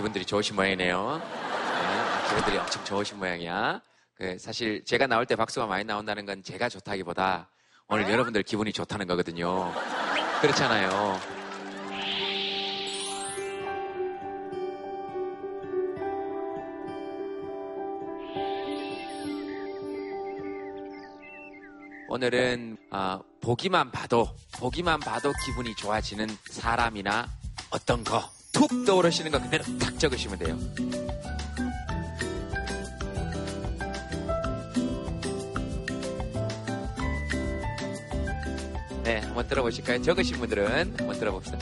기분들이 좋으신 모양이네요. 네, 기분들이 엄청 좋으신 모양이야. 그 사실 제가 나올 때 박수가 많이 나온다는 건 제가 좋다기보다 오늘 여러분들 기분이 좋다는 거거든요. 그렇잖아요. 오늘은 아, 보기만 봐도 보기만 봐도 기분이 좋아지는 사람이나 어떤 거 툭 떠오르시는 거 그대로 딱 적으시면 돼요. 네, 한번 들어보실까요? 적으신 분들은 한번 들어봅시다.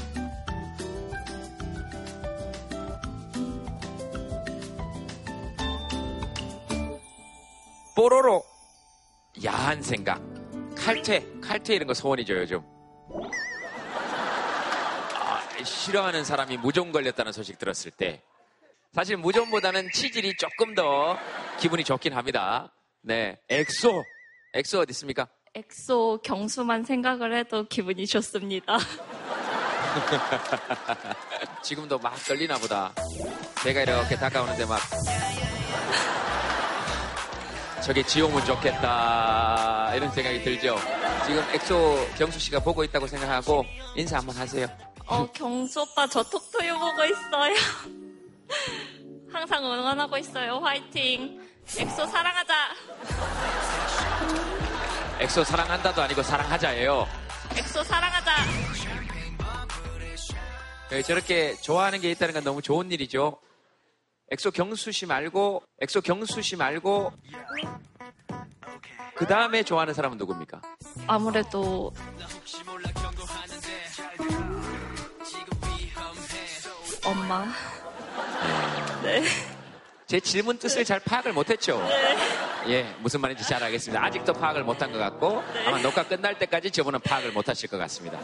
뽀로로 야한 생각 칼퇴 칼퇴 이런 거 소원이죠 요즘 아, 싫어하는 사람이 무좀 걸렸다는 소식 들었을 때 사실 무좀보다는 치질이 조금 더 기분이 좋긴 합니다. 네. 엑소. 엑소 어디 있습니까? 엑소 경수만 생각을 해도 기분이 좋습니다. 지금도 막 떨리나 보다. 제가 이렇게 다가오는데 막 저게 지옥은 좋겠다 이런 생각이 들죠. 지금 엑소 경수 씨가 보고 있다고 생각하고 인사 한번 하세요 어, 경수 오빠 저 톡투유 보고 있어요. 항상 응원하고 있어요. 화이팅. 엑소 사랑하자. 엑소 사랑한다도 아니고 사랑하자예요. 엑소 사랑하자. 네, 저렇게 좋아하는 게 있다는 건 너무 좋은 일이죠. 엑소 경수 씨 말고 엑소 경수 씨 말고 그 다음에 좋아하는 사람은 누굽니까? 아무래도 엄마. 네. 제 질문 뜻을 잘 파악을 못했죠. 네. 예, 무슨 말인지 잘 알겠습니다. 아직도 파악을 못한 것 같고 네. 아마 녹화 끝날 때까지 저분은 파악을 못하실 것 같습니다.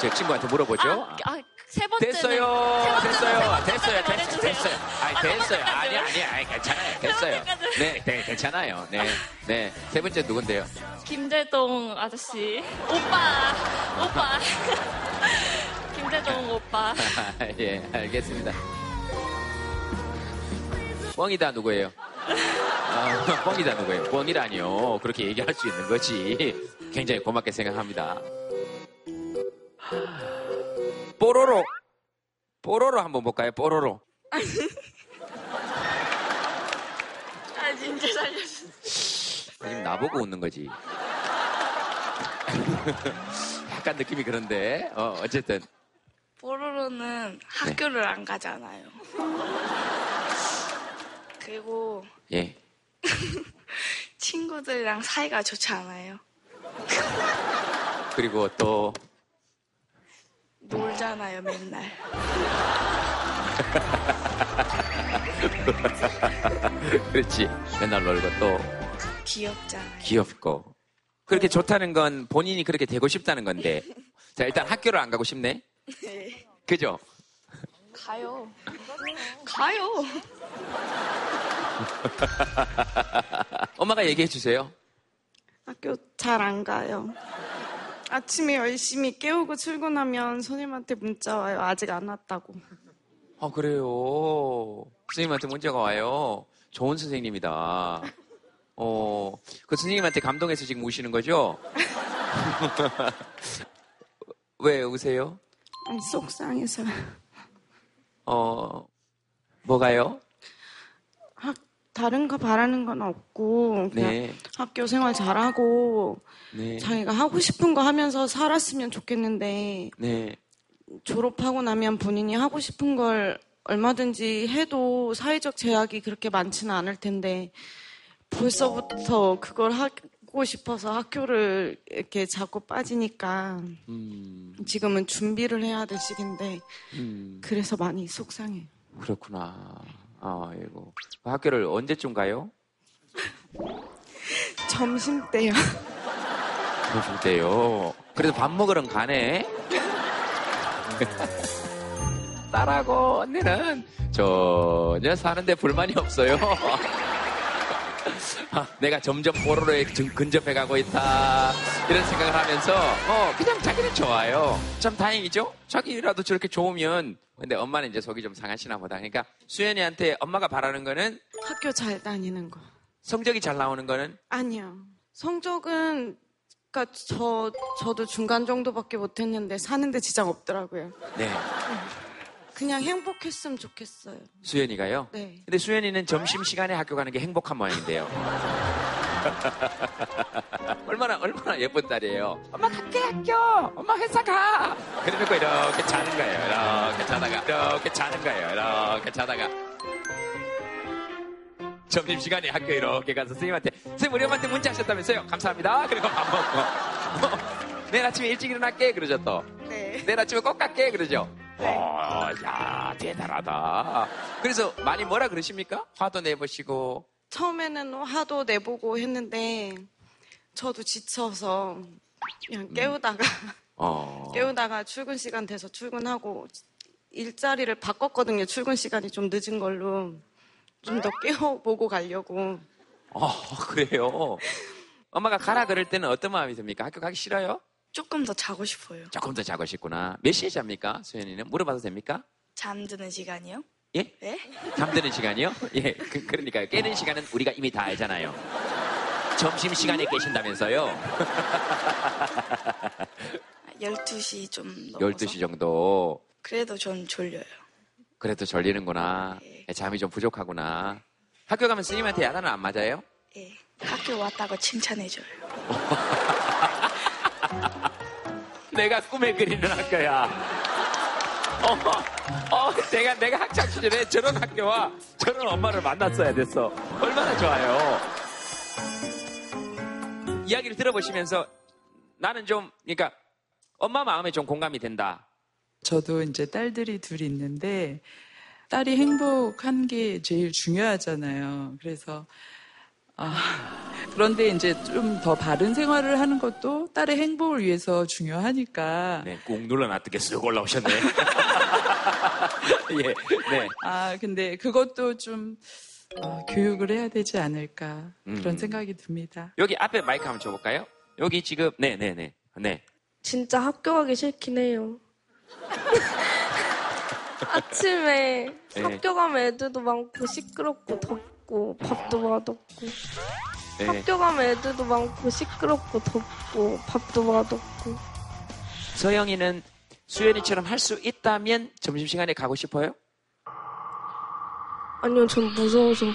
제 친구한테 물어보죠. 아, 아, 세 번째는 됐어요, 세 번째는 됐어요, 됐어요, 됐어요. 됐어요. 아니, 아, 됐어요. 세 아니? 아니, 아니, 괜찮아요. 됐어요. 네, 네, 괜찮아요. 네, 네. 세 번째 누군데요? 김재동 아저씨. 오빠. 오빠. 김재동 오빠. 예, 알겠습니다. 뻥이다 누구예요? 아, 뻥이다 누구예요? 뻥이라니요. 그렇게 얘기할 수 있는 거지. 굉장히 고맙게 생각합니다. 뽀로로. 뽀로로 한번 볼까요? 뽀로로. 아, 진짜 살려주세요. 지금 나보고 웃는 거지. 약간 느낌이 그런데, 어, 어쨌든. 뽀로로는 학교를 안 가잖아요. 그리고 예. 친구들이랑 사이가 좋지 않아요. 그리고 또, 놀잖아요, 맨날. 그렇지. 맨날 놀고 또, 귀엽잖아요. 귀엽고. 그렇게 좋다는 건 본인이 그렇게 되고 싶다는 건데. 자, 일단 학교를 안 가고 싶네? 네. 그죠? 가요. 가요. 엄마가 얘기해 주세요. 학교 잘 안 가요. 아침에 열심히 깨우고 출근하면 선생님한테 문자 와요. 아직 안 왔다고. 아, 그래요. 선생님한테 문자가 와요. 좋은 선생님이다. 어, 그 선생님한테 감동해서 지금 우시는 거죠? 왜 우세요? 속상해서. 어, 뭐가요? 학, 다른 거 바라는 건 없고, 그냥 네. 학교 생활 잘하고, 네. 자기가 하고 싶은 거 하면서 살았으면 좋겠는데, 네. 졸업하고 나면 본인이 하고 싶은 걸 얼마든지 해도 사회적 제약이 그렇게 많지는 않을 텐데, 벌써부터 그걸 하 고 싶어서 학교를 이렇게 자꾸 빠지니까, 음, 지금은 준비를 해야 될 시기인데, 음, 그래서 많이 속상해요. 그렇구나. 아이고. 학교를 언제쯤 가요? 점심 때요. 점심 때요. 그래도 밥 먹으러 가네. 딸하고 언니는 전혀 사는데 불만이 없어요. 아, 내가 점점 뽀로로에 근- 근접해 가고 있다. 이런 생각을 하면서, 어, 그냥 자기는 좋아요. 참 다행이죠? 자기라도 저렇게 좋으면. 근데 엄마는 이제 속이 좀 상하시나 보다. 그러니까 수연이한테 엄마가 바라는 거는 학교 잘 다니는 거. 성적이 잘 나오는 거는 아니요. 성적은 그러니까 저 저도 중간 정도밖에 못했는데 사는데 지장 없더라고요. 네. 그냥 행복했으면 좋겠어요. 수연이가요? 네. 근데 수연이는 점심 시간에 학교 가는 게 행복한 모양인데요. 얼마나, 얼마나 예쁜 딸이에요. 엄마 갈게, 학교! 엄마 회사 가! 그래놓고 이렇게 자는 거예요. 이렇게 자다가, 이렇게 자는 거예요. 이렇게 자다가. 점심 시간에 학교 이렇게 가서 선생님한테, 선생님, 우리 엄마한테 문자 하셨다면서요? 감사합니다. 그리고 밥 먹고. 내일 아침에 일찍 일어날게. 그러죠, 또. 네. 내일 아침에 꼭 갈게. 그러죠. 어, 야, 대단하다. 그래서 많이 뭐라 그러십니까? 화도 내보시고. 처음에는 화도 내보고 했는데 저도 지쳐서 그냥 깨우다가 어. 깨우다가 출근 시간 돼서 출근하고 일자리를 바꿨거든요. 출근 시간이 좀 늦은 걸로 좀 더 깨워보고 가려고. 어, 그래요. 엄마가 가라 그럴 때는 어떤 마음이 듭니까? 학교 가기 싫어요? 조금 더 자고 싶어요. 조금 더 자고 싶구나. 몇 시에 잡니까? 수현이는? 물어봐도 됩니까? 잠드는 시간이요? 예? 네? 잠드는 시간이요? 예. 그, 그러니까요. 깨는 시간은 우리가 이미 다 알잖아요. 점심 시간에 깨신다면서요? 12시 좀 넘어서. 12시 정도. 그래도 전 졸려요. 그래도 졸리는구나. 네. 예, 잠이 좀 부족하구나. 학교 가면 스님한테 야단은 안 맞아요? 예. 학교 왔다고 칭찬해줘요. 내가 꿈에 그리는 학교야. 어, 어, 내가, 내가 학창 시절에 저런 학교와 저런 엄마를 만났어야 됐어. 얼마나 좋아요. 이야기를 들어보시면서 나는 좀, 그러니까 엄마 마음에 좀 공감이 된다. 저도 이제 딸들이 둘 있는데 딸이 행복한 게 제일 중요하잖아요. 그래서 아, 그런데 이제 좀 더 바른 생활을 하는 것도 딸의 행복을 위해서 중요하니까 네, 꾹 눌러놨더니 쓱 올라오셨네. 예, 네. 아 근데 그것도 좀 어, 교육을 해야 되지 않을까 그런 음. 생각이 듭니다. 여기 앞에 마이크 한번 줘볼까요? 여기 지금, 네 네 네. 네. 진짜 학교 가기 싫긴 해요. 아침에 네. 학교 가면 애들도 많고 시끄럽고 덥고 밥도 맛없고 네. 학교 가면 애들도 많고 시끄럽고 덥고 밥도 맛없고 서영이는 수연이처럼 할 수 있다면 점심시간에 가고 싶어요? 아니요 전 무서워서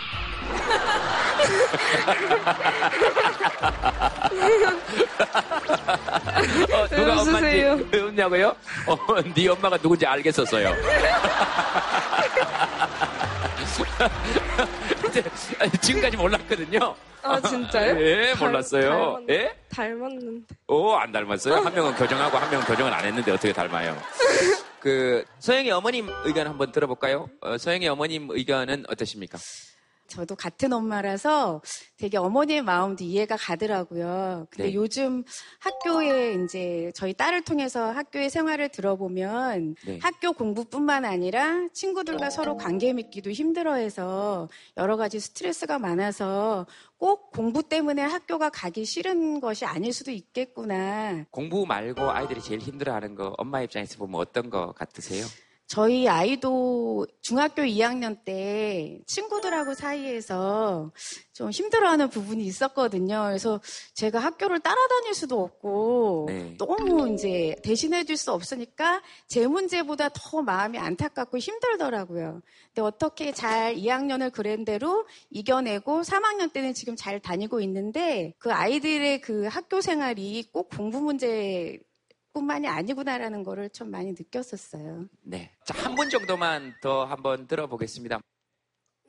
어, 왜 누가 웃으세요? 엄마인지 왜 웃냐고요? 어, 네 엄마가 누군지 알겠었어요. 근데 아니, 지금까지 몰랐거든요. 아 진짜요? 예, 닮- 몰랐어요. 닮았- 예? 닮았는데 오, 안 닮았어요? 한 명은 교정하고 한 명은 교정을 안 했는데 어떻게 닮아요? 그, 서영이 어머님 의견 한번 들어볼까요? 어, 서영이 어머님 의견은 어떠십니까? 저도 같은 엄마라서 되게 어머니의 마음도 이해가 가더라고요. 근데 네. 요즘 학교에 이제 저희 딸을 통해서 학교의 생활을 들어보면 네. 학교 공부뿐만 아니라 친구들과 서로 관계 맺기도 힘들어해서 여러 가지 스트레스가 많아서 꼭 공부 때문에 학교가 가기 싫은 것이 아닐 수도 있겠구나. 공부 말고 아이들이 제일 힘들어하는 거 엄마 입장에서 보면 어떤 거 같으세요? 저희 아이도 중학교 2학년 때 친구들하고 사이에서 좀 힘들어하는 부분이 있었거든요. 그래서 제가 학교를 따라다닐 수도 없고 네. 너무 이제 대신해 줄 수 없으니까 제 문제보다 더 마음이 안타깝고 힘들더라고요. 근데 어떻게 잘 2학년을 그랜대로 이겨내고 3학년 때는 지금 잘 다니고 있는데 그 아이들의 그 학교 생활이 꼭 공부 문제 뿐만이 아니구나라는 거를 좀 많이 느꼈었어요. 네. 자, 한 분 정도만 더 한번 들어보겠습니다.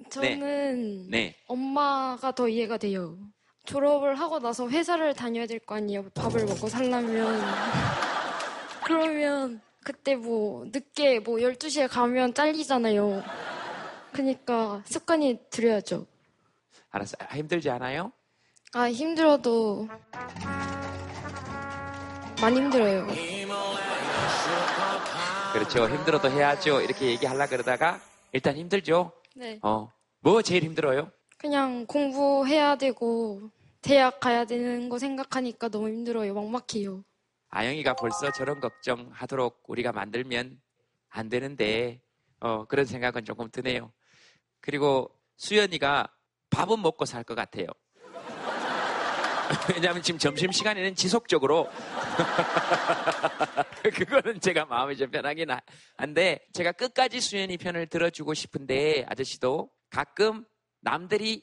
저는 네. 엄마가 더 이해가 돼요. 졸업을 하고 나서 회사를 다녀야 될 거 아니에요. 밥을 먹고 살려면. 그러면 그때 뭐 늦게 뭐 12시에 가면 잘리잖아요. 그러니까 습관이 들여야죠. 알았어. 아, 힘들지 않아요? 아, 힘들어도 많이 힘들어요. 그렇죠. 힘들어도 해야죠. 이렇게 얘기하려 그러다가 일단 힘들죠. 네. 어. 뭐 제일 힘들어요? 그냥 공부해야 되고 대학 가야 되는 거 생각하니까 너무 힘들어요. 막막해요. 아영이가 벌써 저런 걱정하도록 우리가 만들면 안 되는데 어, 그런 생각은 조금 드네요. 그리고 수연이가 밥은 먹고 살 것 같아요. 왜냐하면 지금 점심 시간에는 지속적으로 그거는 제가 마음이 좀 편하긴 하- 한데 제가 끝까지 수연이 편을 들어주고 싶은데 아저씨도 가끔 남들이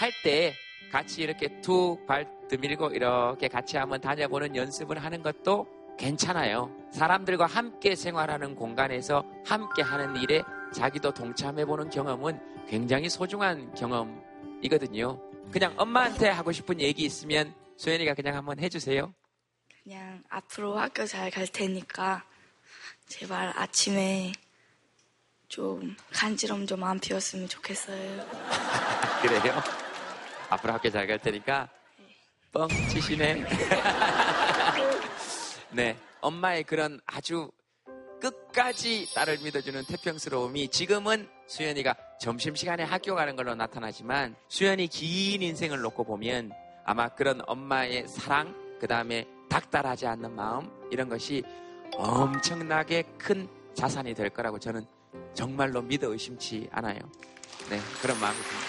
할 때 같이 이렇게 툭 발 드밀고 이렇게 같이 한번 다녀보는 연습을 하는 것도 괜찮아요. 사람들과 함께 생활하는 공간에서 함께 하는 일에 자기도 동참해보는 경험은 굉장히 소중한 경험이거든요. 그냥 엄마한테 하고 싶은 얘기 있으면 소연이가 그냥 한번 해주세요. 그냥 앞으로 학교 잘 갈 테니까 제발 아침에 좀 간지럼 좀 안 피웠으면 좋겠어요. 그래요? 앞으로 학교 잘 갈 테니까 뻥 치시네. 네, 엄마의 그런 아주 끝까지 딸을 믿어주는 태평스러움이 지금은 수연이가 점심시간에 학교 가는 걸로 나타나지만 수연이 긴 인생을 놓고 보면 아마 그런 엄마의 사랑, 그 다음에 닥달하지 않는 마음, 이런 것이 엄청나게 큰 자산이 될 거라고 저는 정말로 믿어 의심치 않아요. 네, 그런 마음이 듭니다.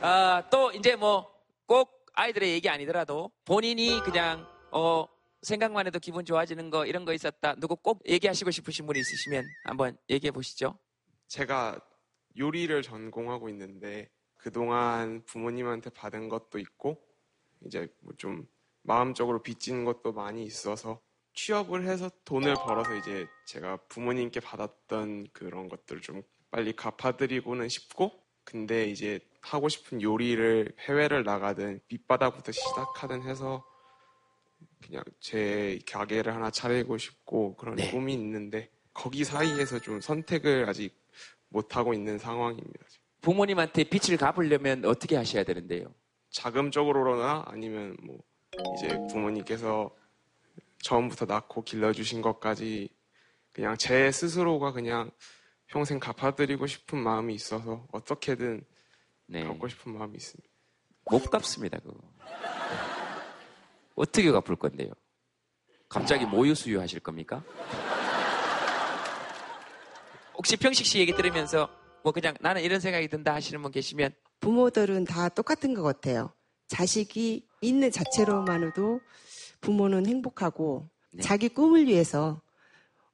네. 아, 또 이제 뭐 꼭 아이들의 얘기 아니더라도 본인이 그냥 어 생각만 해도 기분 좋아지는 거 이런 거 있었다. 누구 꼭 얘기하시고 싶으신 분이 있으시면 한번 얘기해 보시죠. 제가 요리를 전공하고 있는데 그동안 부모님한테 받은 것도 있고 이제 뭐 좀 마음적으로 빚진 것도 많이 있어서 취업을 해서 돈을 벌어서 이제 제가 부모님께 받았던 그런 것들을 좀 빨리 갚아드리고는 싶고 근데 이제 하고 싶은 요리를 해외를 나가든 밑바닥부터 시작하든 해서 그냥 제 가게를 하나 차리고 싶고 그런 네. 꿈이 있는데 거기 사이에서 좀 선택을 아직 못 하고 있는 상황입니다. 부모님한테 빚을 갚으려면 어떻게 하셔야 되는데요? 자금적으로나 아니면 뭐 이제 부모님께서 처음부터 낳고 길러주신 것까지 그냥 제 스스로가 그냥 평생 갚아드리고 싶은 마음이 있어서 어떻게든 네. 갚고 싶은 마음이 있습니다. 못 갚습니다, 그거. 어떻게 갚을 건데요? 갑자기 모유 수유 하실 겁니까? 혹시 평식 씨 얘기 들으면서 뭐 그냥 나는 이런 생각이 든다 하시는 분 계시면 부모들은 다 똑같은 것 같아요. 자식이 있는 자체로만으로도 부모는 행복하고 네. 자기 꿈을 위해서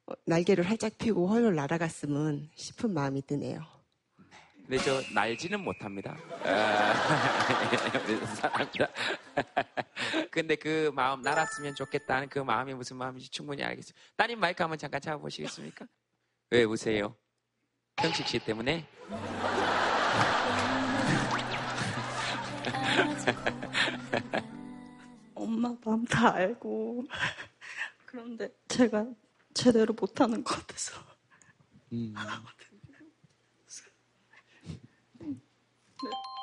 어, 날개를 활짝 펴고 헐헐 날아갔으면 싶은 마음이 드네요. 근데 저 날지는 못합니다. 아, 사랑합니다. 근데 그 마음 날았으면 좋겠다는 그 마음이 무슨 마음인지 충분히 알겠어요. 따님 마이크 한번 잠깐 잡아보시겠습니까? 왜 우세요? 평식 씨 때문에? 엄마 마음 다 알고 그런데 제가 제대로 못하는 것 같아서 음,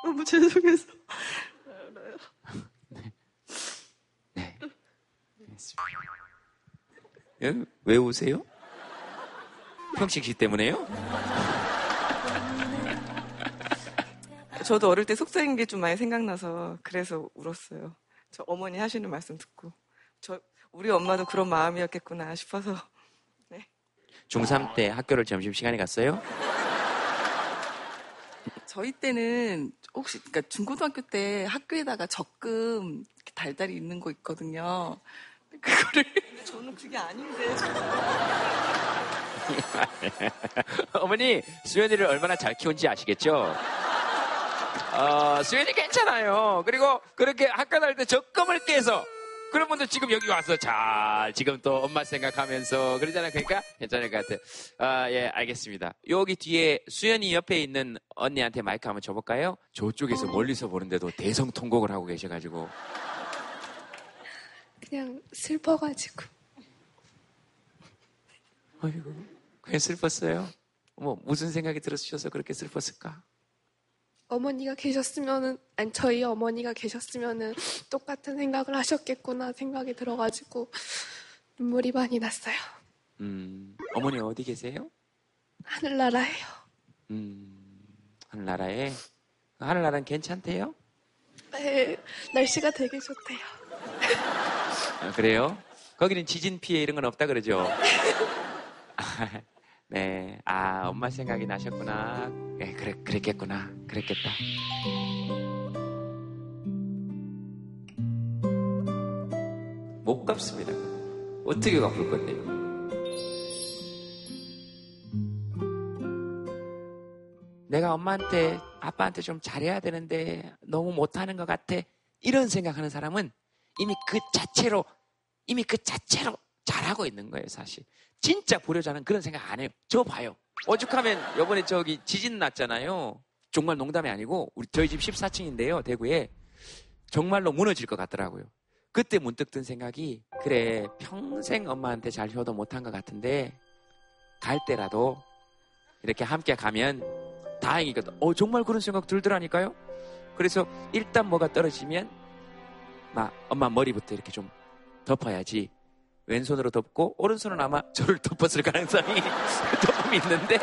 너무 죄송해서 네. 예? 왜 우세요? 평식 씨 때문에요? 저도 어릴 때 속삭인 게 좀 많이 생각나서 그래서 울었어요. 저 어머니 하시는 말씀 듣고 저 우리 엄마도 그런 마음이었겠구나 싶어서 중3 때 학교를 점심시간에 갔어요? 저희 때는 혹시 그러니까 중고등학교 때 학교에다가 적금 달달이 있는 거 있거든요. 그거를 저는 그게 아닌데 어머니, 수연이를 얼마나 잘 키운지 아시겠죠? 어, 수연이 괜찮아요. 그리고 그렇게 학교 다닐 때 적금을 깨서 그런 분들 지금 여기 와서 잘 지금 또 엄마 생각하면서 그러잖아요. 그러니까 괜찮을 것 같아요. 아, 예, 알겠습니다. 여기 뒤에 수연이 옆에 있는 언니한테 마이크 한번 줘볼까요? 저쪽에서 멀리서 보는데도 대성 통곡을 하고 계셔가지고. 그냥 슬퍼가지고 아이고, 그냥 슬펐어요? 뭐, 무슨 생각이 들으셔서 그렇게 슬펐을까? 어머니가 계셨으면은 아니 저희 어머니가 계셨으면은 똑같은 생각을 하셨겠구나 생각이 들어가지고 눈물이 많이 났어요. 음, 어머니 어디 계세요? 하늘나라예요. 음, 하늘나라에 하늘나라는 괜찮대요? 네, 날씨가 되게 좋대요. 아, 그래요? 거기는 지진 피해 이런 건 없다 그러죠? 네, 아 엄마 생각이 나셨구나. 네, 그래 그랬겠구나. 그랬겠다. 못 갚습니다. 어떻게 갚을 건데요? 내가 엄마한테 아빠한테 좀 잘해야 되는데 너무 못하는 것 같아. 이런 생각하는 사람은 이미 그 자체로 이미 그 자체로 잘하고 있는 거예요, 사실. 진짜 불효자는 그런 생각 안 해요. 저 봐요. 오죽하면 요번에 저기 지진 났잖아요. 정말 농담이 아니고 우리 저희 집 14층인데요, 대구에 정말로 무너질 것 같더라고요. 그때 문득 든 생각이 그래 평생 엄마한테 잘 효도 못한 것 같은데 갈 때라도 이렇게 함께 가면 다행이거든. 어 정말 그런 생각 들더라니까요. 그래서 일단 뭐가 떨어지면 막 엄마 머리부터 이렇게 좀 덮어야지. 왼손으로 덮고 오른손은 아마 저를 덮었을 가능성이 조금 있는데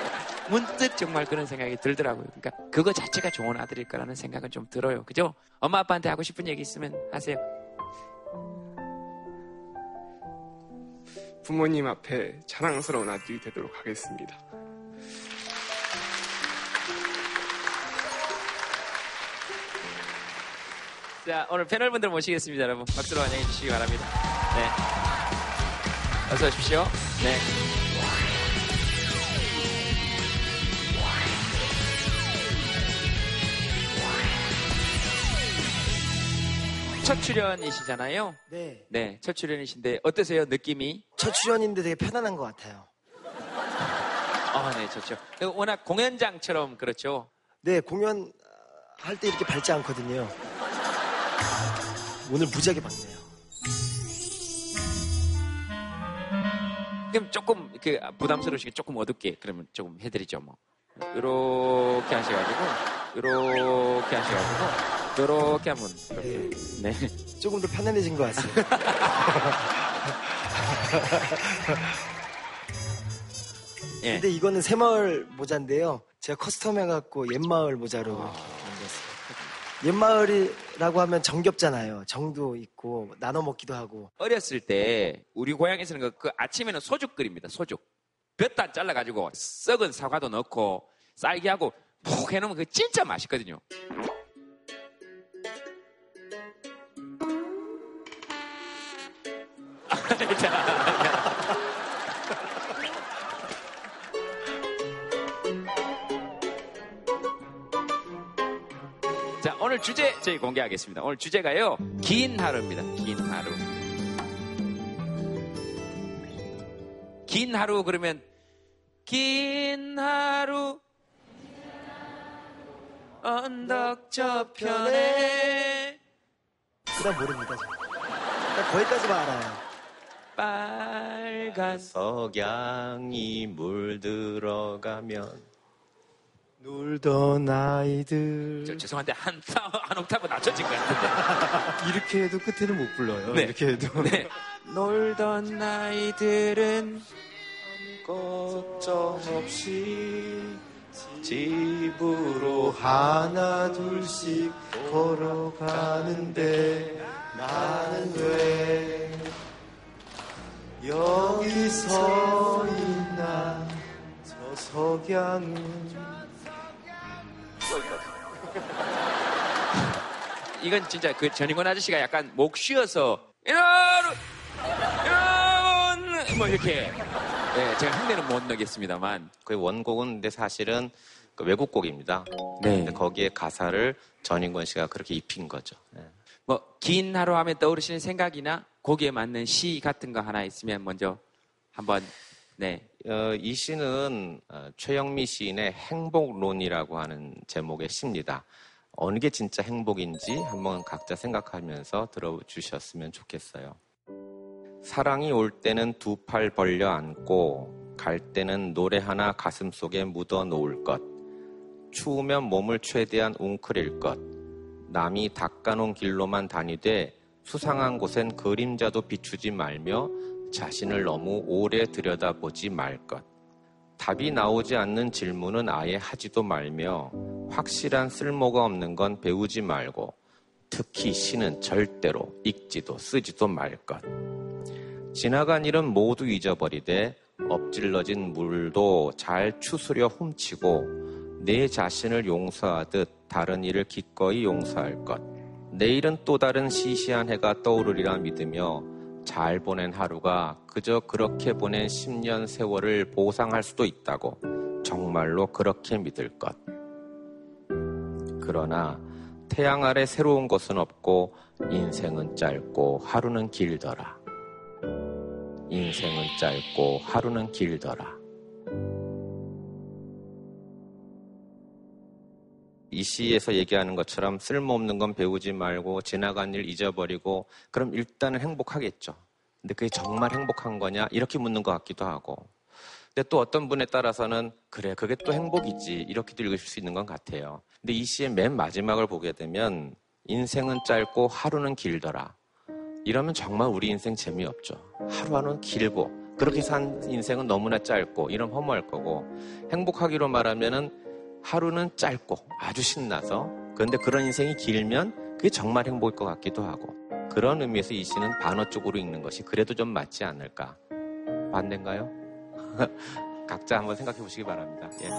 문득 정말 그런 생각이 들더라고요. 그러니까 그거 자체가 좋은 아들일 거라는 생각은 좀 들어요. 그죠? 엄마 아빠한테 하고 싶은 얘기 있으면 하세요. 부모님 앞에 자랑스러운 아들이 되도록 하겠습니다. 자, 오늘 패널분들 모시겠습니다, 여러분. 박수로 환영해 주시기 바랍니다. 네. 어서 오십시오. 네. 첫 출연이시잖아요. 네. 네, 첫 출연이신데 어떠세요, 느낌이? 첫 출연인데 되게 편안한 것 같아요. 아, 네, 좋죠. 워낙 공연장처럼 그렇죠. 네, 공연 할 때 이렇게 밟지 않거든요. 오늘 무지하게 밝네요. 그럼 조금 그 부담스러우시게 조금 어둡게 그러면 조금 해드리죠 뭐. 요렇게 하셔가지고 요렇게 하셔가지고 요렇게 하면 이렇게 네. 조금 더 편안해진 것 같습니다. 예. 근데 이거는 새마을 모자인데요. 제가 custom 해갖고 옛마을 모자로 이렇게 만들었어요. 옛마을이라고 하면 정겹잖아요. 정도 있고 나눠 먹기도 하고. 어렸을 때 우리 고향에서는 그, 그 아침에는 소죽 끓입니다. 소죽. 볕다 잘라가지고 썩은 사과도 넣고 쌀겨하고 푹 해놓으면 그 진짜 맛있거든요. 오늘 주제 저희 공개하겠습니다. 오늘 주제가요. 긴 하루입니다. 긴 하루. 긴 하루 그러면 긴 하루 언덕 저편에 그다음 모릅니다. 저. 그냥 거기까지만 알아요. 빨간 석양이 물들어가면 놀던 아이들. 저, 죄송한데 한, 한 옥타브 낮춰진 것 같은데. 이렇게 해도 끝에는 못 불러요. 네. 이렇게 해도. 네. 놀던 아이들은 걱정 없이 집으로 하나 둘씩 걸어가는데 나는 왜 여기 서 있나 저 석양은 이건 진짜 그 전인권 아저씨가 약간 목 쉬어서 여러분 여러분 뭐 이렇게 네, 제가 흉내는 못 넣겠습니다만 그 원곡은 근데 사실은 그 외국 곡입니다. 네. 근데 거기에 가사를 전인권 씨가 그렇게 입힌 거죠. 네. 뭐긴 하루 하면 떠오르시는 생각이나 거기에 맞는 시 같은 거 하나 있으면 먼저 한번 네 어, 이 시는 어, 최영미 시인의 행복론이라고 하는 제목의 시입니다. 어느 게 진짜 행복인지 한번 각자 생각하면서 들어주셨으면 좋겠어요. 사랑이 올 때는 두 팔 벌려 안고 갈 때는 노래 하나 가슴 속에 묻어 놓을 것. 추우면 몸을 최대한 웅크릴 것. 남이 닦아놓은 길로만 다니되 수상한 곳엔 그림자도 비추지 말며 자신을 너무 오래 들여다보지 말 것. 답이 나오지 않는 질문은 아예 하지도 말며 확실한 쓸모가 없는 건 배우지 말고 특히 시는 절대로 읽지도 쓰지도 말 것. 지나간 일은 모두 잊어버리되 엎질러진 물도 잘 추스려 훔치고 내 자신을 용서하듯 다른 일을 기꺼이 용서할 것. 내일은 또 다른 시시한 해가 떠오르리라 믿으며 잘 보낸 하루가 그저 그렇게 보낸 10년 세월을 보상할 수도 있다고 정말로 그렇게 믿을 것. 그러나 태양 아래 새로운 것은 없고 인생은 짧고 하루는 길더라. 인생은 짧고 하루는 길더라. 이 시에서 얘기하는 것처럼 쓸모없는 건 배우지 말고 지나간 일 잊어버리고 그럼 일단은 행복하겠죠. 근데 그게 정말 행복한 거냐? 이렇게 묻는 것 같기도 하고. 근데 또 어떤 분에 따라서는 그래, 그게 또 행복이지. 이렇게도 읽으실 수 있는 것 같아요. 근데 이 시의 맨 마지막을 보게 되면 인생은 짧고 하루는 길더라. 이러면 정말 우리 인생 재미없죠. 하루하루는 길고 그렇게 산 인생은 너무나 짧고 이런 허무할 거고 행복하기로 말하면은 하루는 짧고 아주 신나서 그런데 그런 인생이 길면 그게 정말 행복일 것 같기도 하고 그런 의미에서 이 시는 반어 쪽으로 읽는 것이 그래도 좀 맞지 않을까 반대인가요? 각자 한번 생각해 보시기 바랍니다. 예.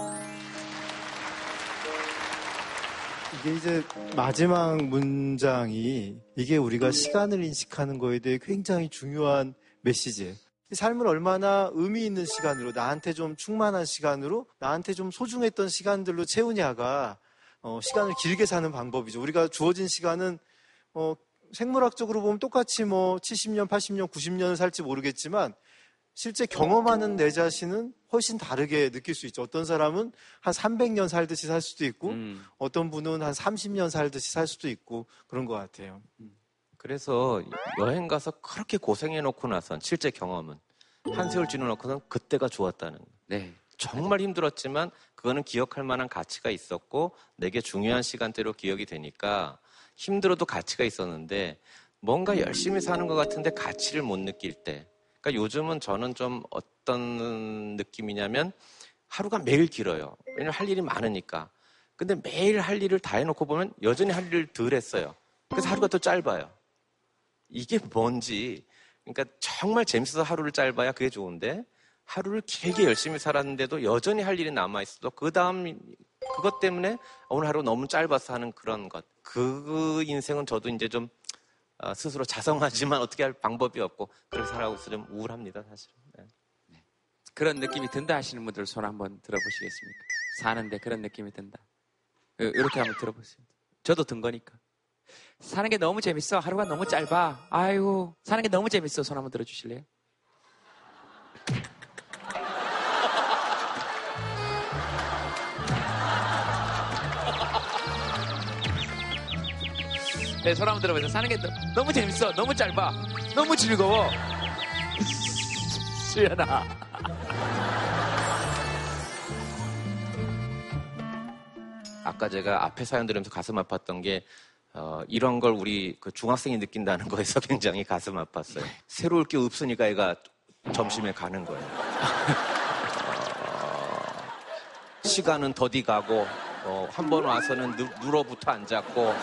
이게 이제 마지막 문장이 이게 우리가 시간을 인식하는 거에 대해 굉장히 중요한 메시지예요. 삶을 얼마나 의미 있는 시간으로 나한테 좀 충만한 시간으로 나한테 좀 소중했던 시간들로 채우냐가 어, 시간을 길게 사는 방법이죠. 우리가 주어진 시간은 어, 생물학적으로 보면 똑같이 뭐 70년, 80년, 90년을 살지 모르겠지만 실제 경험하는 내 자신은 훨씬 다르게 느낄 수 있죠. 어떤 사람은 한 300년 살듯이 살 수도 있고, 음. 어떤 분은 한 30년 살듯이 살 수도 있고, 그런 것 같아요. 음. 그래서 여행 가서 그렇게 고생해 놓고 나선 실제 경험은 한 세월 지나놓고는 그때가 좋았다는. 네. 정말 힘들었지만 그거는 기억할 만한 가치가 있었고 내게 중요한 시간대로 기억이 되니까 힘들어도 가치가 있었는데 뭔가 열심히 사는 것 같은데 가치를 못 느낄 때. 그러니까 요즘은 저는 좀 어떤 느낌이냐면 하루가 매일 길어요. 왜냐면 할 일이 많으니까. 근데 매일 할 일을 다 해놓고 보면 여전히 할 일을 덜 했어요. 그래서 하루가 더 짧아요. 이게 뭔지. 그러니까 정말 재밌어서 하루를 짧아야 그게 좋은데 하루를 길게 열심히 살았는데도 여전히 할 일이 남아 있어도 그 다음 그것 때문에 오늘 하루 너무 짧아서 하는 그런 것. 그 인생은 저도 이제 좀 어, 스스로 자성하지만 어떻게 할 방법이 없고 그렇게 살아가고 있어 좀 우울합니다 사실. 네. 네. 그런 느낌이 든다 하시는 분들 손 한번 들어보시겠습니까? 사는데 그런 느낌이 든다. 이렇게 한번 들어보세요. 저도 든 거니까. 사는 게 너무 재밌어. 하루가 너무 짧아. 아이고, 사는 게 너무 재밌어. 손 한번 들어주실래요? 네, 손 한번 들어보세요. 사는 게 너 무 재밌어. 너무 짧아. 너무 즐거워. 수연아. 아까 제가 앞에 사연 들으면서 가슴 아팠던 게 어, 이런 걸 우리 그 중학생이 느낀다는 거에서 굉장히 가슴 아팠어요. 새로울 게 없으니까 애가 점심에 가는 거예요. 어, 시간은 더디 가고 어, 한 번 와서는 누, 눌어붙어 앉았고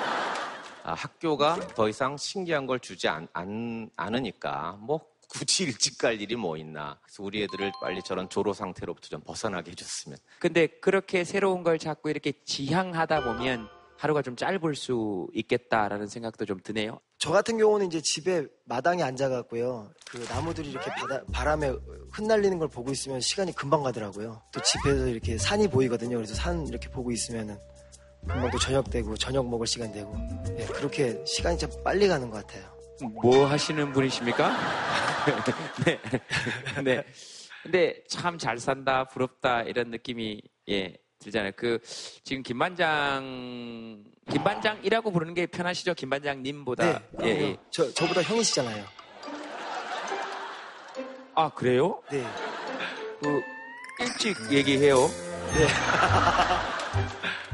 아, 학교가 더 이상 신기한 걸 주지 않, 않, 않으니까 뭐 굳이 일찍 갈 일이 뭐 있나. 그래서 우리 애들을 빨리 저런 조로 상태로부터 좀 벗어나게 해줬으면. 근데 그렇게 새로운 걸 자꾸 이렇게 지향하다 보면 하루가 좀 짧을 수 있겠다라는 생각도 좀 드네요. 저 같은 경우는 이제 집에 마당에 앉아갖고요. 그 나무들이 이렇게 바다, 바람에 흩날리는 걸 보고 있으면 시간이 금방 가더라고요. 또 집에서 이렇게 산이 보이거든요. 그래서 산 이렇게 보고 있으면은 금방 또 저녁 되고 저녁 먹을 시간 되고 네, 그렇게 시간이 참 빨리 가는 것 같아요. 뭐 하시는 분이십니까? 네. 네. 근데 참 잘 산다, 부럽다 이런 느낌이 예 들잖아요. 그 지금 김반장 김반장이라고 부르는 게 편하시죠? 김반장님보다 네, 예, 예. 저 저보다 형이시잖아요. 아 그래요? 네. 그 일찍 얘기해요. 네.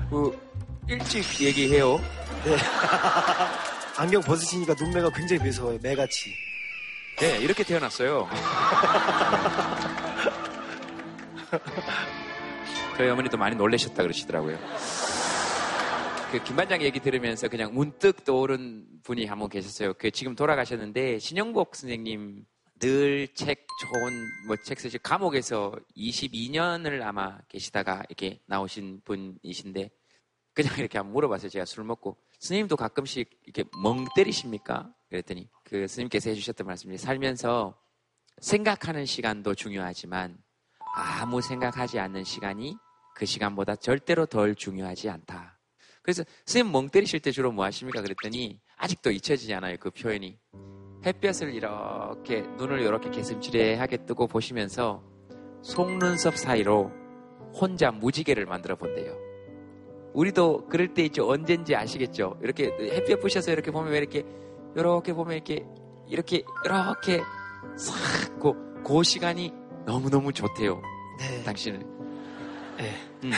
그 일찍 얘기해요. 네. 안경 벗으시니까 눈매가 굉장히 매서워요. 매같이. 네, 이렇게 태어났어요. 저희 어머니도 많이 놀라셨다 그러시더라고요. 그 김반장 얘기 들으면서 그냥 문득 떠오른 분이 한 분 계셨어요. 그 지금 돌아가셨는데 신영복 선생님 늘 책 좋은 뭐 책 쓰시 감옥에서 22년을 아마 계시다가 이렇게 나오신 분이신데 그냥 이렇게 한번 물어봤어요. 제가 술 먹고 스님도 가끔씩 이렇게 멍 때리십니까? 그랬더니 그 스님께서 해주셨던 말씀이 살면서 생각하는 시간도 중요하지만 아무 생각하지 않는 시간이 그 시간보다 절대로 덜 중요하지 않다. 그래서 스님 멍 때리실 때 주로 뭐 하십니까? 그랬더니 아직도 잊혀지지 않아요. 그 표현이. 햇볕을 이렇게 눈을 이렇게 개슴츠레하게 뜨고 보시면서 속눈썹 사이로 혼자 무지개를 만들어 본대요. 우리도 그럴 때 있죠. 언젠지 아시겠죠? 이렇게 햇볕 부셔서 이렇게 보면 왜 이렇게 이렇게 보면 이렇게 이렇게 이렇게 싹그 그 시간이 너무 너무 좋대요. 당신은. 네. 음,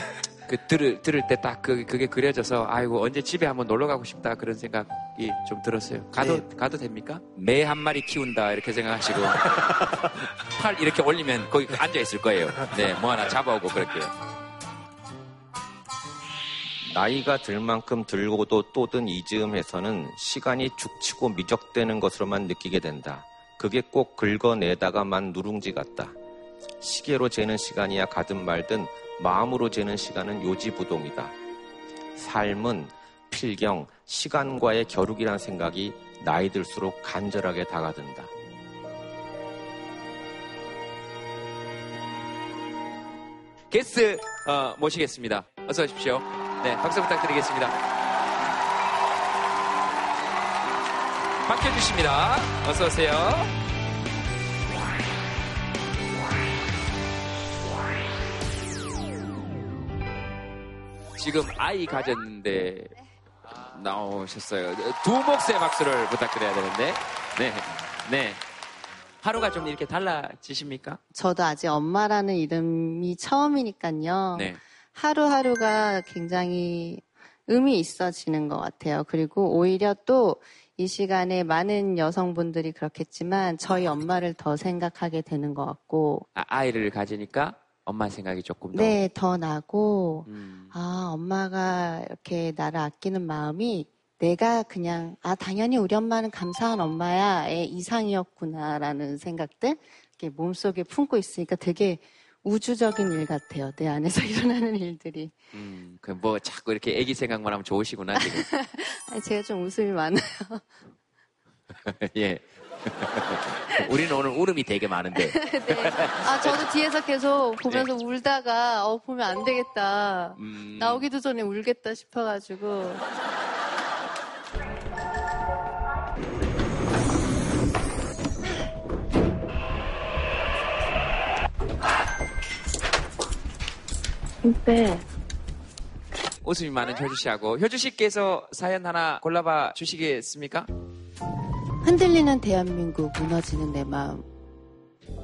그 들을 들을 때 딱 그, 그게 그려져서 아이고 언제 집에 한번 놀러 가고 싶다 그런 생각이 좀 들었어요. 가도 가도 됩니까? 매 한 마리 키운다 이렇게 생각하시고 팔 이렇게 올리면 거기 앉아 있을 거예요. 네, 뭐 하나 잡아오고 그럴게요. 나이가 들 만큼 들고도 또든 이즈음에서는 시간이 죽치고 미적대는 것으로만 느끼게 된다. 그게 꼭 긁어내다가만 누룽지 같다. 시계로 재는 시간이야 가든 말든 마음으로 재는 시간은 요지부동이다. 삶은 필경, 시간과의 겨루기란 생각이 나이 들수록 간절하게 다가든다. 게스트 어, 모시겠습니다. 어서 오십시오. 네, 박수 부탁드리겠습니다. 박혀주십니다. 어서 오세요. 지금 아이 가졌는데 나오셨어요. 두 몫의 박수를 부탁드려야 되는데, 네, 네. 하루가 좀 이렇게 달라지십니까? 저도 아직 엄마라는 이름이 처음이니까요. 네. 하루하루가 굉장히 의미 있어지는 것 같아요. 그리고 오히려 또 이 시간에 많은 여성분들이 그렇겠지만 저희 엄마를 더 생각하게 되는 것 같고 아, 이를 가지니까 엄마 생각이 조금 더. 네, 더 나고 음. 아, 엄마가 이렇게 나를 아끼는 마음이 내가 그냥 아, 당연히 우리 엄마는 감사한 엄마야의 이상이었구나라는 생각들 이렇게 몸속에 품고 있으니까 되게 우주적인 일 같아요. 내 안에서 일어나는 일들이. 음, 그 뭐 자꾸 이렇게 애기 생각만 하면 좋으시구나, 지금. 제가 좀 웃음이 많아요. 예. 우리는 오늘 울음이 되게 많은데. 네. 아, 저도 뒤에서 계속 보면서 울다가, 어, 보면 안 되겠다. 음, 나오기도 전에 울겠다 싶어가지고. 네. 웃음이 많은 효주 씨하고 효주 씨께서 사연 하나 골라봐 주시겠습니까? 흔들리는 대한민국, 무너지는 내 마음.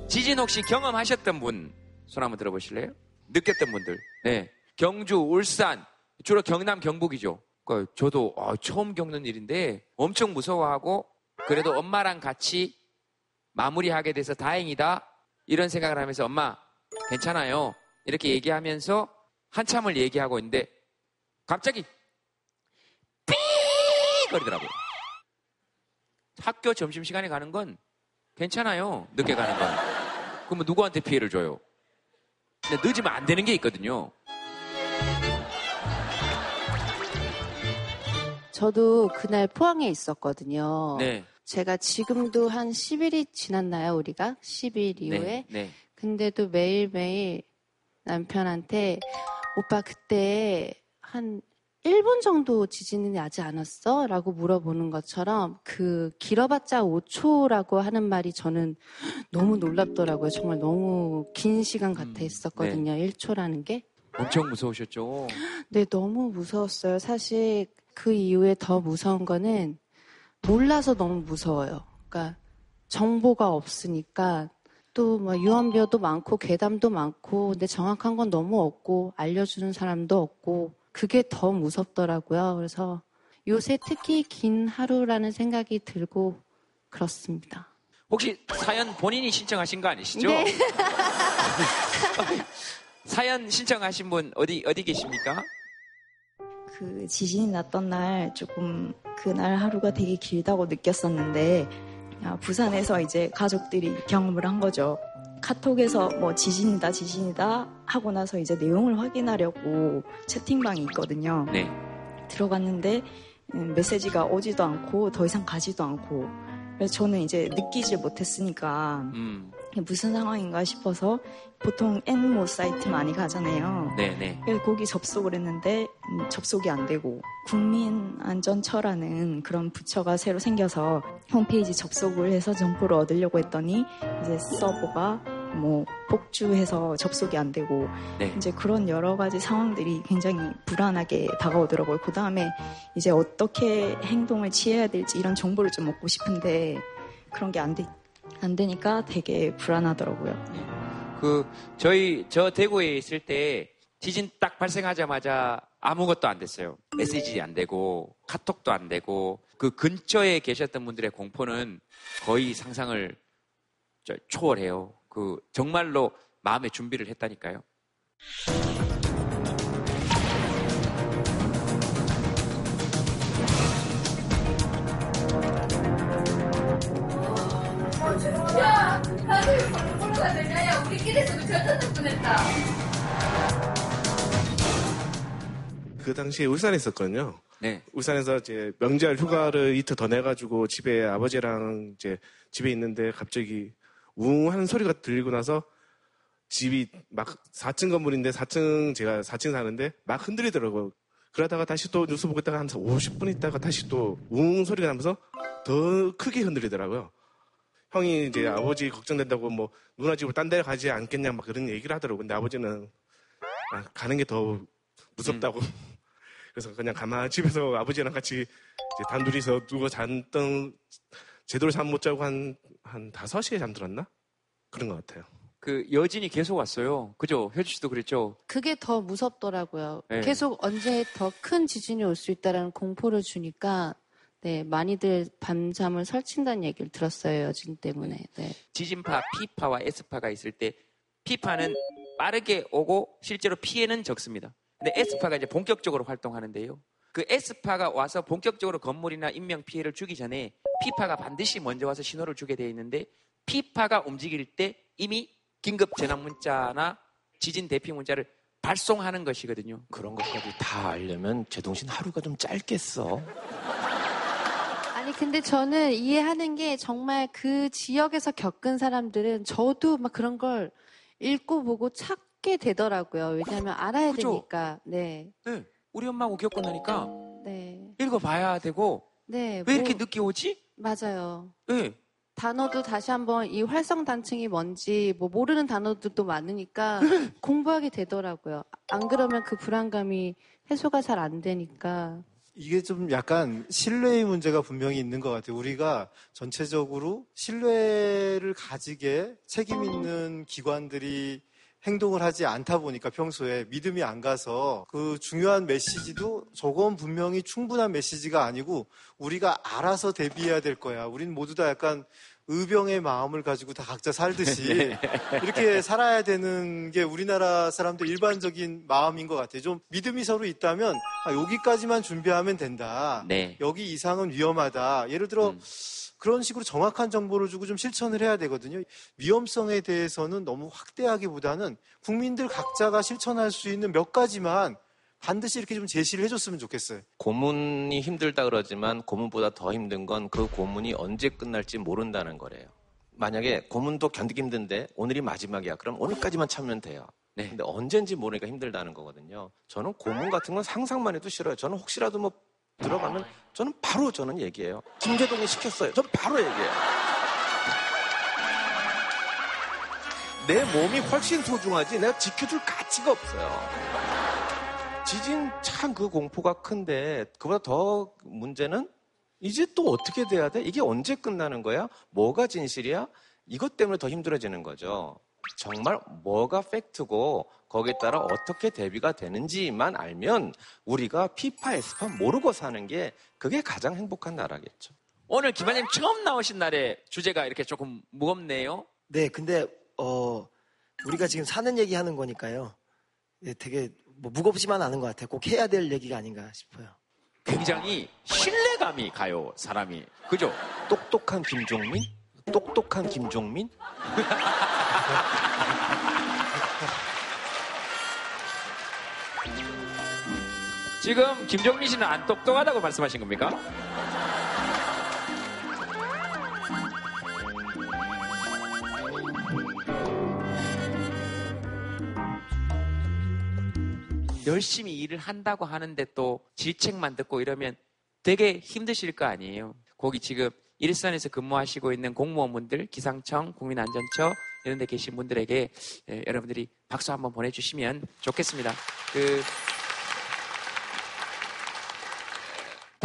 지진 혹시 경험하셨던 분 손 한번 들어보실래요? 느꼈던 분들. 네. 경주, 울산, 주로 경남, 경북이죠. 그러니까 저도 어, 처음 겪는 일인데 엄청 무서워하고 그래도 엄마랑 같이 마무리하게 돼서 다행이다 이런 생각을 하면서 엄마 괜찮아요 이렇게 얘기하면서 한참을 얘기하고 있는데 갑자기 삐 거리더라고요. 학교 점심시간에 가는 건 괜찮아요. 늦게 가는 건. 그러면 누구한테 피해를 줘요? 근데 늦으면 안 되는 게 있거든요. 저도 그날 포항에 있었거든요. 네. 제가 지금도 한 10일이 지났나요, 우리가? 10일 이후에? 네. 네. 근데도 매일매일 남편한테 오빠 그때 한 1분 정도 지진이 나지 않았어? 라고 물어보는 것처럼 그 길어봤자 5초라고 하는 말이 저는 너무 놀랍더라고요. 정말 너무 긴 시간 같아 있었거든요. 1초라는 게. 엄청 무서우셨죠? 네, 너무 무서웠어요. 사실 그 이후에 더 무서운 거는 몰라서 너무 무서워요. 그러니까 정보가 없으니까 또뭐 유언비어도 많고 괴담도 많고 근데 정확한 건 너무 없고 알려주는 사람도 없고 그게 더 무섭더라고요. 그래서 요새 특히 긴 하루라는 생각이 들고 그렇습니다. 혹시 사연 본인이 신청하신 거 아니시죠? 네. 사연 신청하신 분 어디 어디 계십니까? 그 지진이 났던 날 조금 그날 하루가 되게 길다고 느꼈었는데 아, 부산에서 이제 가족들이 경험을 한 거죠. 카톡에서 뭐 지진이다 지진이다 하고 나서 이제 내용을 확인하려고 채팅방이 있거든요. 네. 들어갔는데 음, 메시지가 오지도 않고 더 이상 가지도 않고 그래서 저는 이제 느끼질 못했으니까 음. 무슨 상황인가 싶어서 보통 N모 사이트 많이 가잖아요. 네네. 그래서 거기 접속을 했는데 음, 접속이 안 되고 국민안전처라는 그런 부처가 새로 생겨서 홈페이지 접속을 해서 정보를 얻으려고 했더니 이제 서버가 뭐 폭주해서 접속이 안 되고 네. 이제 그런 여러 가지 상황들이 굉장히 불안하게 다가오더라고요. 그 다음에 이제 어떻게 행동을 취해야 될지 이런 정보를 좀 얻고 싶은데 그런 게안 되, 안 되니까 되게 불안하더라고요. 그 저희 저 대구에 있을 때 지진 딱 발생하자마자 아무것도 안 됐어요. 메시지 안 되고 카톡도 안 되고 그 근처에 계셨던 분들의 공포는 거의 상상을 저- 초월해요. 그 정말로 마음의 준비를 했다니까요. 야, 다들 보러 가자. 야, 우리끼리서도 절대 뻔했다. 그 당시에 울산에 있었거든요. 네. 울산에서 이제 명절 휴가를 이틀 더 내가지고 집에 아버지랑 이제 집에 있는데 갑자기 웅 하는 소리가 들리고 나서 집이 막 4층 건물인데 4층 제가 4층 사는데 막 흔들리더라고요. 그러다가 다시 또 뉴스 보고 있다가 한 50분 있다가 다시 또 웅 소리가 나면서 더 크게 흔들리더라고요. 형이 이제 아버지 걱정된다고 뭐 누나 집을 딴데 가지 않겠냐 막 그런 얘기를 하더라고요. 근데 아버지는 아, 가는 게 더 무섭다고. 그래서 그냥 가만히 집에서 아버지랑 같이 이제 단둘이서 누워 잔던 제대로 잠 못 자고 한, 한 5시에 잠들었나? 그런 것 같아요. 그 여진이 계속 왔어요. 그죠? 효주 씨도 그랬죠? 그게 더 무섭더라고요. 네. 계속 언제 더 큰 지진이 올 수 있다라는 공포를 주니까 네, 많이들 밤잠을 설친다는 얘기를 들었어요. 여진 때문에. 네. 지진파 P파와 S파가 있을 때 P파는 빠르게 오고 실제로 피해는 적습니다. 근데 S파가 이제 본격적으로 활동하는데요. 그 S파가 와서 본격적으로 건물이나 인명 피해를 주기 전에 P파가 반드시 먼저 와서 신호를 주게 되어 있는데 P파가 움직일 때 이미 긴급 전화 문자나 지진 대피 문자를 발송하는 것이거든요. 그런 것까지 다 알려면 제동신 하루가 좀 짧겠어. 아니 근데 저는 이해하는 게 정말 그 지역에서 겪은 사람들은 저도 막 그런 걸 읽고 보고 찾게 되더라고요. 왜냐하면 알아야 그죠? 되니까. 네. 네. 우리 엄마하고 겪고 나니까 네. 읽어봐야 되고 네. 왜 이렇게 뭐- 늦게 오지? 맞아요. 네. 단어도 다시 한번 이 활성 단층이 뭔지 뭐 모르는 단어들도 많으니까 공부하게 되더라고요. 안 그러면 그 불안감이 해소가 잘 안 되니까. 이게 좀 약간 신뢰의 문제가 분명히 있는 것 같아요. 우리가 전체적으로 신뢰를 가지게 책임 있는 기관들이 행동을 하지 않다 보니까 평소에 믿음이 안 가서 그 중요한 메시지도 저건 분명히 충분한 메시지가 아니고 우리가 알아서 대비해야 될 거야. 우린 모두 다 약간 의병의 마음을 가지고 다 각자 살듯이 이렇게 살아야 되는 게 우리나라 사람들 일반적인 마음인 것 같아요. 좀 믿음이 서로 있다면 아, 여기까지만 준비하면 된다. 네. 여기 이상은 위험하다. 예를 들어 그런 식으로 정확한 정보를 주고 좀 실천을 해야 되거든요. 위험성에 대해서는 너무 확대하기보다는 국민들 각자가 실천할 수 있는 몇 가지만 반드시 이렇게 좀 제시를 해줬으면 좋겠어요. 고문이 힘들다 그러지만 고문보다 더 힘든 건 그 고문이 언제 끝날지 모른다는 거래요. 만약에 고문도 견디기 힘든데 오늘이 마지막이야. 그럼 오늘까지만 참으면 돼요. 근데 언젠지 모르니까 힘들다는 거거든요. 저는 고문 같은 건 상상만 해도 싫어요. 저는 혹시라도 뭐 들어가면 저는 바로 저는 얘기해요. 김재동이 시켰어요. 저는 바로 얘기해요. 내 몸이 훨씬 소중하지 내가 지켜줄 가치가 없어요. 지진 참 그 공포가 큰데 그보다 더 문제는 이제 또 어떻게 돼야 돼? 이게 언제 끝나는 거야? 뭐가 진실이야? 이것 때문에 더 힘들어지는 거죠. 정말 뭐가 팩트고 거기에 따라 어떻게 대비가 되는지만 알면 우리가 피파 에스파 모르고 사는 게 그게 가장 행복한 나라겠죠. 오늘 김한님 처음 나오신 날에 주제가 이렇게 조금 무겁네요. 네, 근데 어 우리가 지금 사는 얘기 하는 거니까요. 예, 되게 뭐 무겁지만 않은 것 같아요. 꼭 해야 될 얘기가 아닌가 싶어요. 굉장히 신뢰감이 가요, 사람이. 그죠? 똑똑한 김종민? 똑똑한 김종민? 지금 김종민 씨는 안 똑똑하다고 말씀하신 겁니까? 열심히 일을 한다고 하는데 또 질책만 듣고 이러면 되게 힘드실 거 아니에요. 거기 지금 일선에서 근무하시고 있는 공무원분들, 기상청, 국민안전처 이런 데 계신 분들에게 예, 여러분들이 박수 한번 보내주시면 좋겠습니다. 그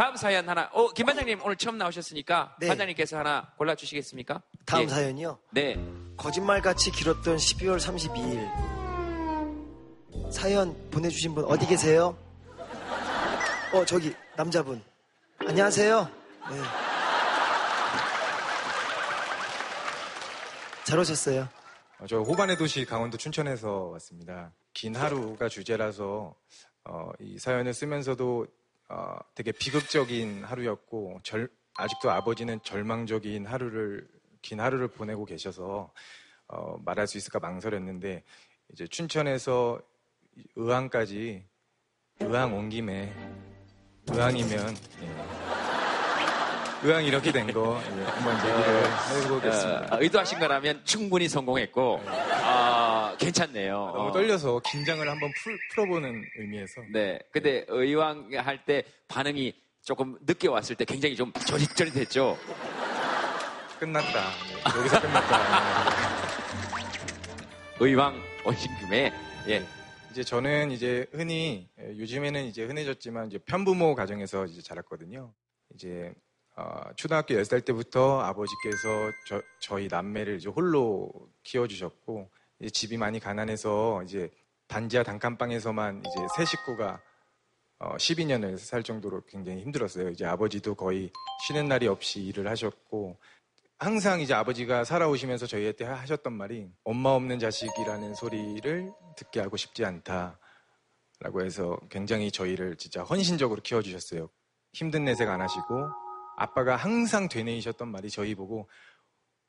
다음 사연 하나. 어, 김 반장님 오늘 처음 나오셨으니까 네. 반장님께서 하나 골라 주시겠습니까? 다음 예. 사연이요. 네. 거짓말같이 길었던 12월 32일. 사연 보내 주신 분 어디 계세요? 어, 저기, 남자분. 안녕하세요. 네. 잘 오셨어요. 어, 저 호반의 도시 강원도 춘천에서 왔습니다. 긴 하루가 주제라서 어, 이 사연을 쓰면서도 어, 되게 비극적인 하루였고 절- 아직도 아버지는 절망적인 하루를 긴 하루를 보내고 계셔서 어, 말할 수 있을까 망설였는데 이제 춘천에서 의왕까지 의왕 온 김에 의왕이면 예. 의왕 이렇게 된거 예, 한번 얘기를 해보겠습니다. 어, 의도하신 거라면 충분히 성공했고 아, 괜찮네요. 너무 어. 떨려서 긴장을 한번 풀, 풀어보는 의미에서 네. 근데 의왕 할 때 반응이 조금 늦게 왔을 때 굉장히 좀 저릿저릿했죠. 끝났다. 네, 여기서 끝났다. 의왕 오신 김에 예. 이제 저는 이제 흔히 예, 요즘에는 이제 흔해졌지만 이제 편부모 가정에서 이제 자랐거든요. 이제 어, 초등학교 10살 때부터 아버지께서 저, 저희 남매를 이제 홀로 키워주셨고 집이 많이 가난해서 이제 단지하 단칸방에서만 이제 세 식구가 어, 12년을 살 정도로 굉장히 힘들었어요. 이제 아버지도 거의 쉬는 날이 없이 일을 하셨고 항상 이제 아버지가 살아오시면서 저희한테 하셨던 말이 엄마 없는 자식이라는 소리를 듣게 하고 싶지 않다. 라고 해서 굉장히 저희를 진짜 헌신적으로 키워주셨어요. 힘든 내색 안 하시고 아빠가 항상 되뇌이셨던 말이 저희 보고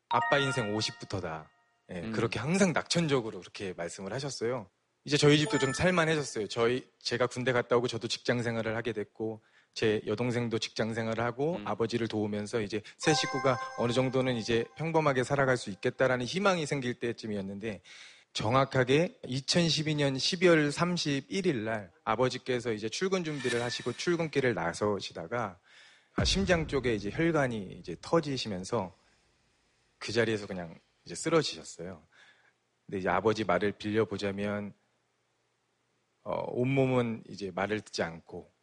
아빠 인생 50부터다. 예, 음. 그렇게 항상 낙천적으로 그렇게 말씀을 하셨어요. 이제 저희 집도 좀 살만해졌어요. 저희 제가 군대 갔다 오고 저도 직장 생활을 하게 됐고 제 여동생도 직장 생활을 하고 아버지를 도우면서 이제 세 식구가 어느 정도는 이제 평범하게 살아갈 수 있겠다라는 희망이 생길 때쯤이었는데 정확하게 2012년 12월 31일 날 아버지께서 이제 출근 준비를 하시고 출근길을 나서시다가 아, 심장 쪽에 이제 혈관이 이제 터지시면서 그 자리에서 그냥 이제 쓰러지셨어요. 근데 이제 아버지 말을 빌려보자면 어, 온몸은 이제 말을 듣지 않고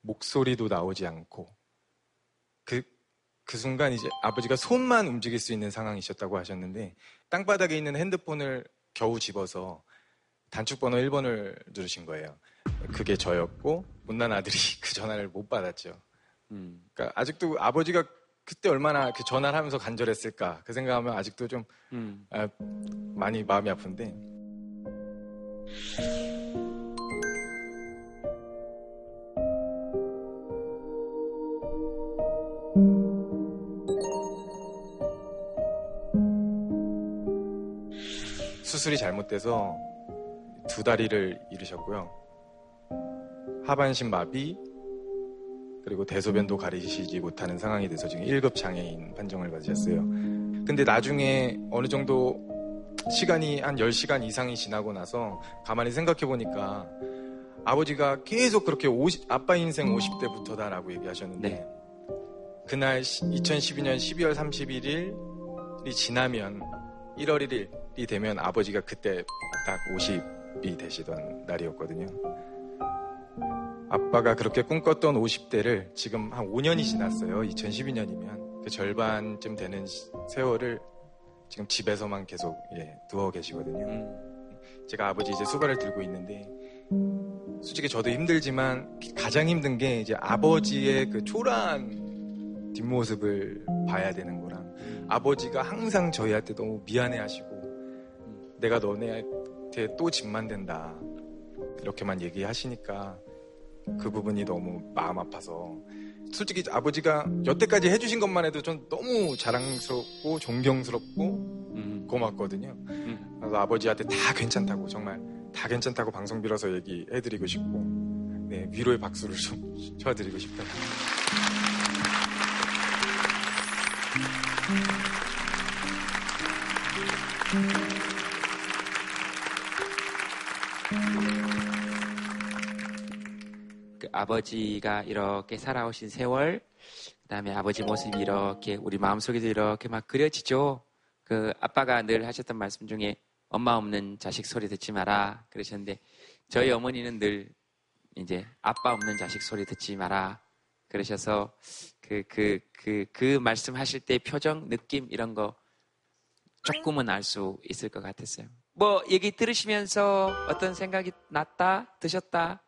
목소리도 나오지 않고 그, 그 순간 이제 아버지가 손만 움직일 수 있는 상황이셨다고 하셨는데 땅바닥에 있는 핸드폰을 겨우 집어서 단축번호 1번을 누르신 거예요. 그게 저였고 못난 아들이 그 전화를 못 받았죠. 그러니까 아직도 아버지가 그때 얼마나 그 전화를 하면서 간절했을까? 그 생각하면 아직도 좀 아, 많이 마음이 아픈데. 수술이 잘못돼서 두 다리를 잃으셨고요. 하반신 마비 그리고 대소변도 가리시지 못하는 상황이 돼서 지금 1급 장애인 판정을 받으셨어요. 근데 나중에 어느 정도 시간이 한 10시간 이상이 지나고 나서 가만히 생각해 보니까 아버지가 계속 그렇게 50 아빠 인생 50대부터다라고 얘기하셨는데 그날 2012년 12월 31일이 지나면 1월 1일이 되면 아버지가 그때 딱 50이 되시던 날이었거든요. 아빠가 그렇게 꿈꿨던 50대를 지금 한 5년이 지났어요. 2012년이면 그 절반쯤 되는 시- 세월을 지금 집에서만 계속 예, 누워 계시거든요. 제가 아버지 이제 수발을 들고 있는데 솔직히 저도 힘들지만 가장 힘든 게 이제 아버지의 그 초라한 뒷모습을 봐야 되는 거랑 아버지가 항상 저희한테 너무 미안해 하시고 내가 너네한테 또 짐만 된다. 이렇게만 얘기하시니까 그 부분이 너무 마음 아파서 솔직히 아버지가 여태까지 해주신 것만 해도 좀 너무 자랑스럽고 존경스럽고 고맙거든요. 그래서 아버지한테 다 괜찮다고 정말 다 괜찮다고 방송 빌어서 얘기해드리고 싶고 네, 위로의 박수를 좀 쳐드리고 싶어요. 그 아버지가 이렇게 살아오신 세월, 그 다음에 아버지 모습이 이렇게 우리 마음속에도 이렇게 막 그려지죠. 그 아빠가 늘 하셨던 말씀 중에 엄마 없는 자식 소리 듣지 마라 그러셨는데 저희 어머니는 늘 이제 아빠 없는 자식 소리 듣지 마라 그러셔서 그 그 그 그 말씀하실 때 표정, 느낌 이런 거 조금은 알 수 있을 것 같았어요. 뭐 얘기 들으시면서 어떤 생각이 났다, 드셨다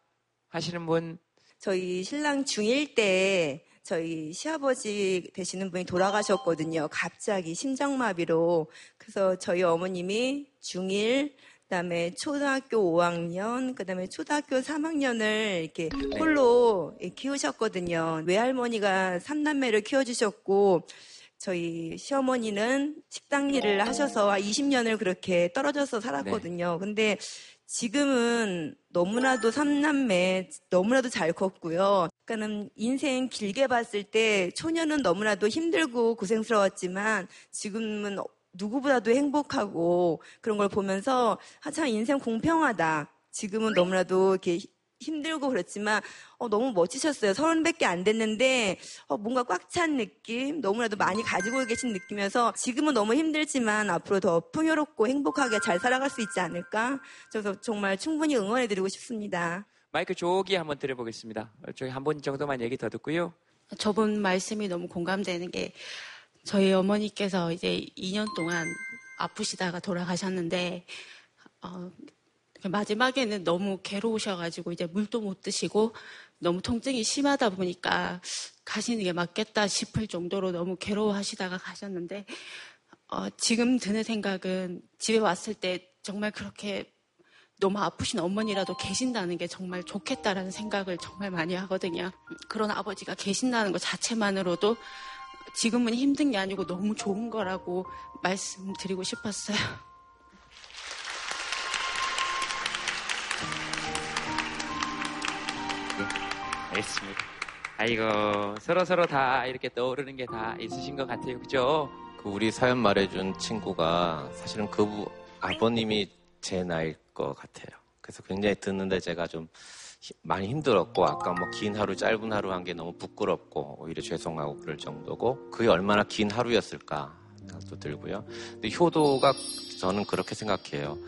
하시는 분 저희 신랑 중1 때 저희 시아버지 되시는 분이 돌아가셨거든요. 갑자기 심장마비로. 그래서 저희 어머님이 중1, 그다음에 초등학교 5학년, 그다음에 초등학교 3학년을 이렇게 홀로 키우셨거든요. 외할머니가 삼남매를 키워주셨고 저희 시어머니는 식당 일을 하셔서 20년을 그렇게 떨어져서 살았거든요. 근데 지금은 너무나도 삼남매 너무나도 잘 컸고요. 그러니까는 인생 길게 봤을 때 초년은 너무나도 힘들고 고생스러웠지만 지금은 누구보다도 행복하고 그런 걸 보면서 한참 인생 공평하다. 지금은 너무나도 이렇게 힘들고 그렇지만 어, 너무 멋지셨어요. 서른밖에 안 됐는데 어, 뭔가 꽉 찬 느낌, 너무나도 많이 가지고 계신 느낌이어서 지금은 너무 힘들지만 앞으로 더 풍요롭고 행복하게 잘 살아갈 수 있지 않을까? 그래서 정말 충분히 응원해드리고 싶습니다. 마이크 조기 한번 드려보겠습니다. 저희 한분 정도만 얘기 더 듣고요. 저번 말씀이 너무 공감되는 게 저희 어머니께서 이제 2년 동안 아프시다가 돌아가셨는데 어, 마지막에는 너무 괴로우셔가지고 이제 물도 못 드시고 너무 통증이 심하다 보니까 가시는 게 맞겠다 싶을 정도로 너무 괴로워하시다가 가셨는데 어, 지금 드는 생각은 집에 왔을 때 정말 그렇게 너무 아프신 어머니라도 계신다는 게 정말 좋겠다라는 생각을 정말 많이 하거든요. 그런 아버지가 계신다는 것 자체만으로도 지금은 힘든 게 아니고 너무 좋은 거라고 말씀드리고 싶었어요. 알겠습니다. 아이고 서로 서로 다 이렇게 떠오르는 게 다 있으신 것 같아요, 그죠? 그 우리 사연 말해준 친구가 사실은 그 부- 아버님이 제 나이일 것 같아요. 그래서 굉장히 듣는데 제가 좀 히- 많이 힘들었고 아까 뭐 긴 하루 짧은 하루 한 게 너무 부끄럽고 오히려 죄송하고 그럴 정도고 그게 얼마나 긴 하루였을까 생각도 들고요. 근데 효도가 저는 그렇게 생각해요.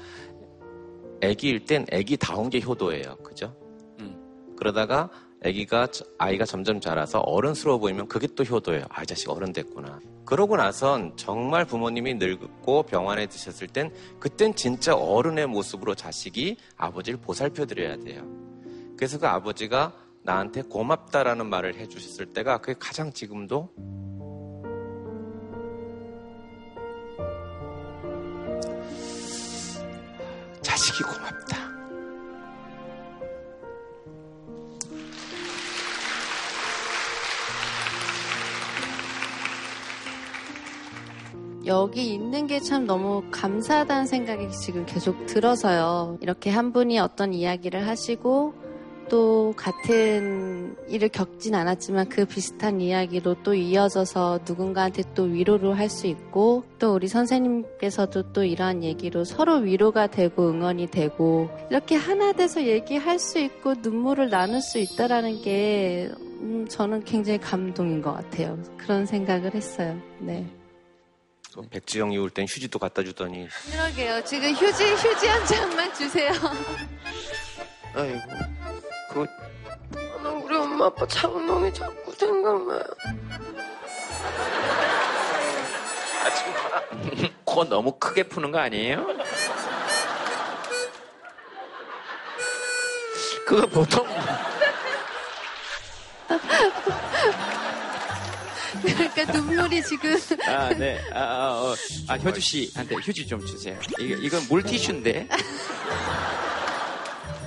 아기일 땐 아기다운 게 효도예요. 그죠? 그러다가 아기가 아이가 점점 자라서 어른스러워 보이면 그게 또 효도예요. 아, 이 자식 어른 됐구나. 그러고 나선 정말 부모님이 늙고 병원에 드셨을 땐 그땐 진짜 어른의 모습으로 자식이 아버지를 보살펴 드려야 돼요. 그래서 그 아버지가 나한테 고맙다라는 말을 해 주셨을 때가 그게 가장 지금도 자식이 고맙다. 여기 있는 게 참 너무 감사하다는 생각이 지금 계속 들어서요. 이렇게 한 분이 어떤 이야기를 하시고 또 같은 일을 겪진 않았지만 그 비슷한 이야기로 또 이어져서 누군가한테 또 위로를 할 수 있고 또 우리 선생님께서도 또 이러한 얘기로 서로 위로가 되고 응원이 되고 이렇게 하나 돼서 얘기할 수 있고 눈물을 나눌 수 있다라는 게 음, 저는 굉장히 감동인 것 같아요. 그런 생각을 했어요. 네. 그 백지영이 올 땐 휴지도 갖다 주더니 그러게요. 지금 휴지 휴지 한 장만 주세요. 아이고 그 나 우리 엄마 아빠 작은 놈이 자꾸 생각나요. 아줌마 코 너무 크게 푸는 거 아니에요? 그거 보통 그러니까 눈물이 지금 아, 네. 아, 아, 어. 아, 효주 씨한테 휴지 좀 주세요. 이거, 이건 물티슈인데.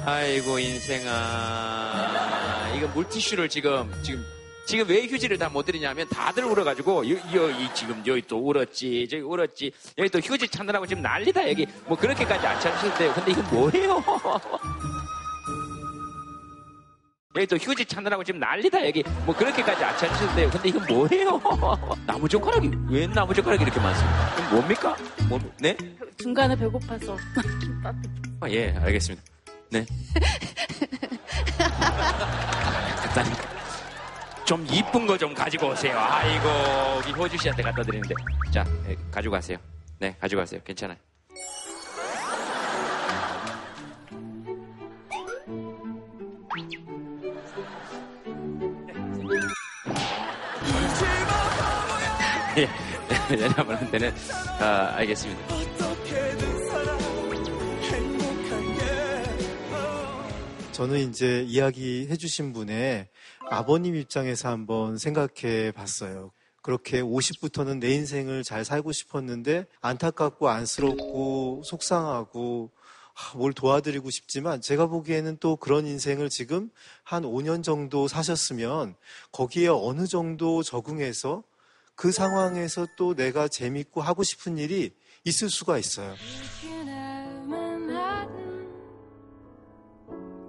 아이고 인생아 이거 물티슈를 지금 지금 지금 왜 휴지를 다 못 드리냐면 다들 울어가지고 여, 여, 이 지금 여기 또 울었지 저기 울었지 여기 또 휴지 찾느라고 지금 난리다 여기 뭐 그렇게까지 안 찾으셨대요 근데 이건 뭐예요 여기 또 휴지 찾느라고 지금 난리다 여기 뭐 그렇게까지 안 찾으셨대요 근데 이건 뭐예요 나무젓가락이 왜 나무젓가락이 이렇게 많습니까 그럼 뭡니까 뭐, 네? 중간에 배고파서 김밥. 아, 예 알겠습니다 네 좀 이쁜 거 좀 가지고 오세요. 아이고, 우리 효주 씨한테 갖다 드리는데. 자, 예, 가지고 가세요. 네, 가지고 가세요. 괜찮아요. 예, 왜냐하면, 아, 알겠습니다. 저는 이제 이야기 해주신 분의 아버님 입장에서 한번 생각해 봤어요. 그렇게 50부터는 내 인생을 잘 살고 싶었는데 안타깝고 안쓰럽고 속상하고 아, 뭘 도와드리고 싶지만 제가 보기에는 또 그런 인생을 지금 한 5년 정도 사셨으면 거기에 어느 정도 적응해서 그 상황에서 또 내가 재밌고 하고 싶은 일이 있을 수가 있어요.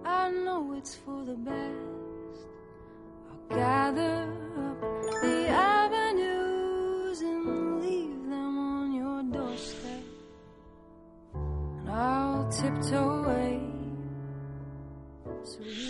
I know it's for the best. I'll gather up the avenues and leave them on your doorstep. And I'll tiptoe away.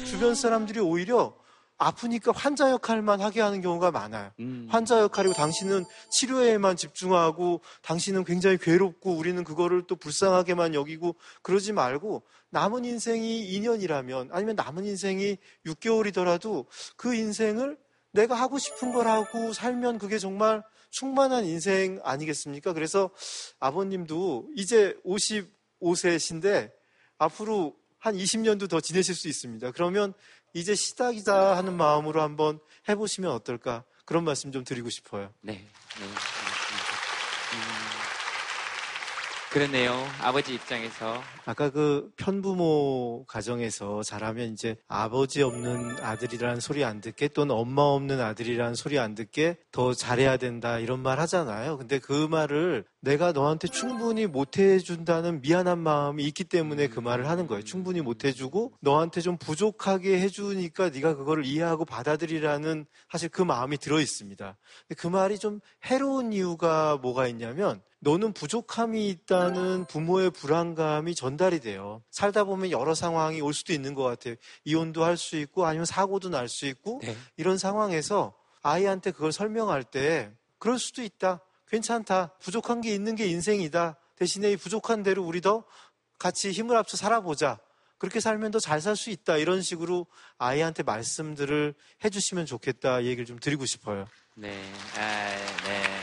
주변 사람들이 오히려 아프니까 환자 역할만 하게 하는 경우가 많아요. 환자 역할이고 당신은 치료에만 집중하고 당신은 굉장히 괴롭고 우리는 그거를 또 불쌍하게만 여기고 그러지 말고 남은 인생이 2년이라면 아니면 남은 인생이 6개월이더라도 그 인생을 내가 하고 싶은 걸 하고 살면 그게 정말 충만한 인생 아니겠습니까? 그래서 아버님도 이제 55세신데 앞으로 한 20년도 더 지내실 수 있습니다. 그러면 이제 시작이다 하는 마음으로 한번 해보시면 어떨까 그런 말씀 좀 드리고 싶어요. 네. 네. 그렇네요. 아버지 입장에서. 아까 그 편부모 가정에서 자라면 이제 아버지 없는 아들이라는 소리 안 듣게 또는 엄마 없는 아들이라는 소리 안 듣게 더 잘해야 된다 이런 말 하잖아요. 근데 그 말을 내가 너한테 충분히 못 해준다는 미안한 마음이 있기 때문에 그 말을 하는 거예요. 충분히 못 해주고 너한테 좀 부족하게 해주니까 네가 그거를 이해하고 받아들이라는 사실 그 마음이 들어 있습니다. 그 말이 좀 해로운 이유가 뭐가 있냐면 너는 부족함이 있다는 부모의 불안감이 전달이 돼요. 살다 보면 여러 상황이 올 수도 있는 것 같아요. 이혼도 할 수 있고 아니면 사고도 날 수 있고 이런 상황에서 아이한테 그걸 설명할 때 그럴 수도 있다. 괜찮다. 부족한 게 있는 게 인생이다. 대신에 이 부족한 대로 우리도 같이 힘을 합쳐 살아보자. 그렇게 살면 더 잘 살 수 있다. 이런 식으로 아이한테 말씀들을 해주시면 좋겠다. 얘기를 좀 드리고 싶어요. 네. 아, 네.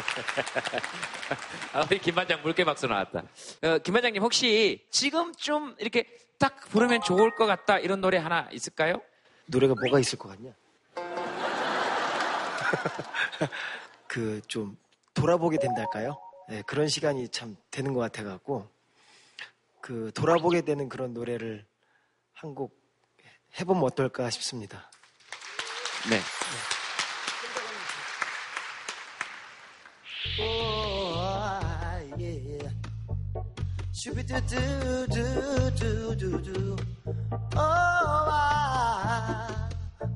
아, 우리 김 반장 물개 박수 나왔다. 어, 김 반장님 혹시 지금 좀 이렇게 딱 부르면 좋을 것 같다 이런 노래 하나 있을까요? 노래가 뭐가 있을 것 같냐? 그 좀 돌아보게 된달까요? 네, 그런 시간이 참 되는 것 같아 갖고 그 돌아보게 되는 그런 노래를 한 곡 해보면 어떨까 싶습니다. 네. 슈비두두두두두두 오아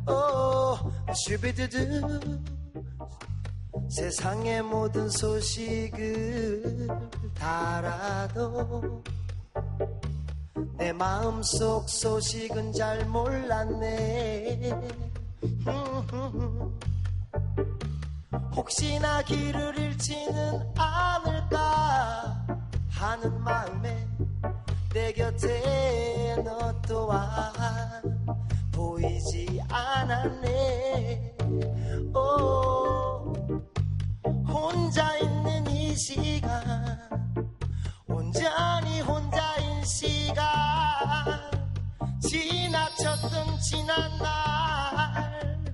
오 슈비두두 세상의 모든 소식을 다 알아도 내 마음속 소식은 잘 몰랐네. 혹시나 길을 잃지는 않을까 하는 마음에 내 곁에 너 또한 보이지 않았네. 오 혼자 있는 이 시간 온전히 혼자인 시간. 지나쳤던 지난 날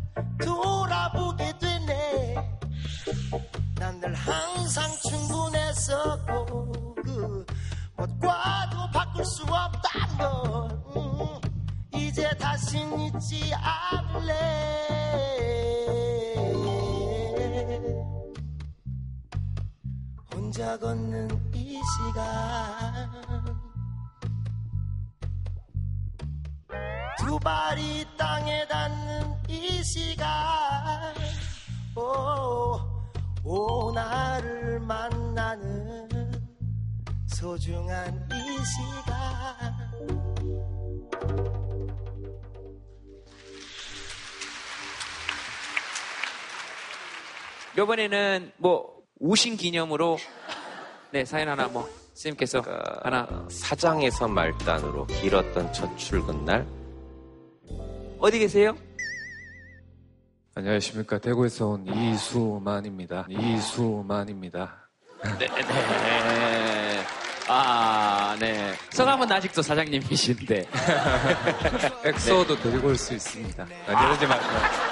돌아보게 되네. 난 늘 항상 충분했었고 지 않을래. 혼자 걷는 이 시간. 두 발이 땅에 닿는 이 시간. 오, 오 나를 만나는 소중한 이 시간 이번에는 뭐 우신 기념으로 네 사연 하나 뭐 선생님께서 하나 사장에서 말단으로 길었던 첫 출근 날 어디 계세요? 안녕하십니까. 대구에서 온 이수만입니다. 이수만입니다. 네, 네. 아, 네. 성함은 아직도 사장님이신데. 엑소도 데리고 올 수 있습니다. 아, 이러지 마세요.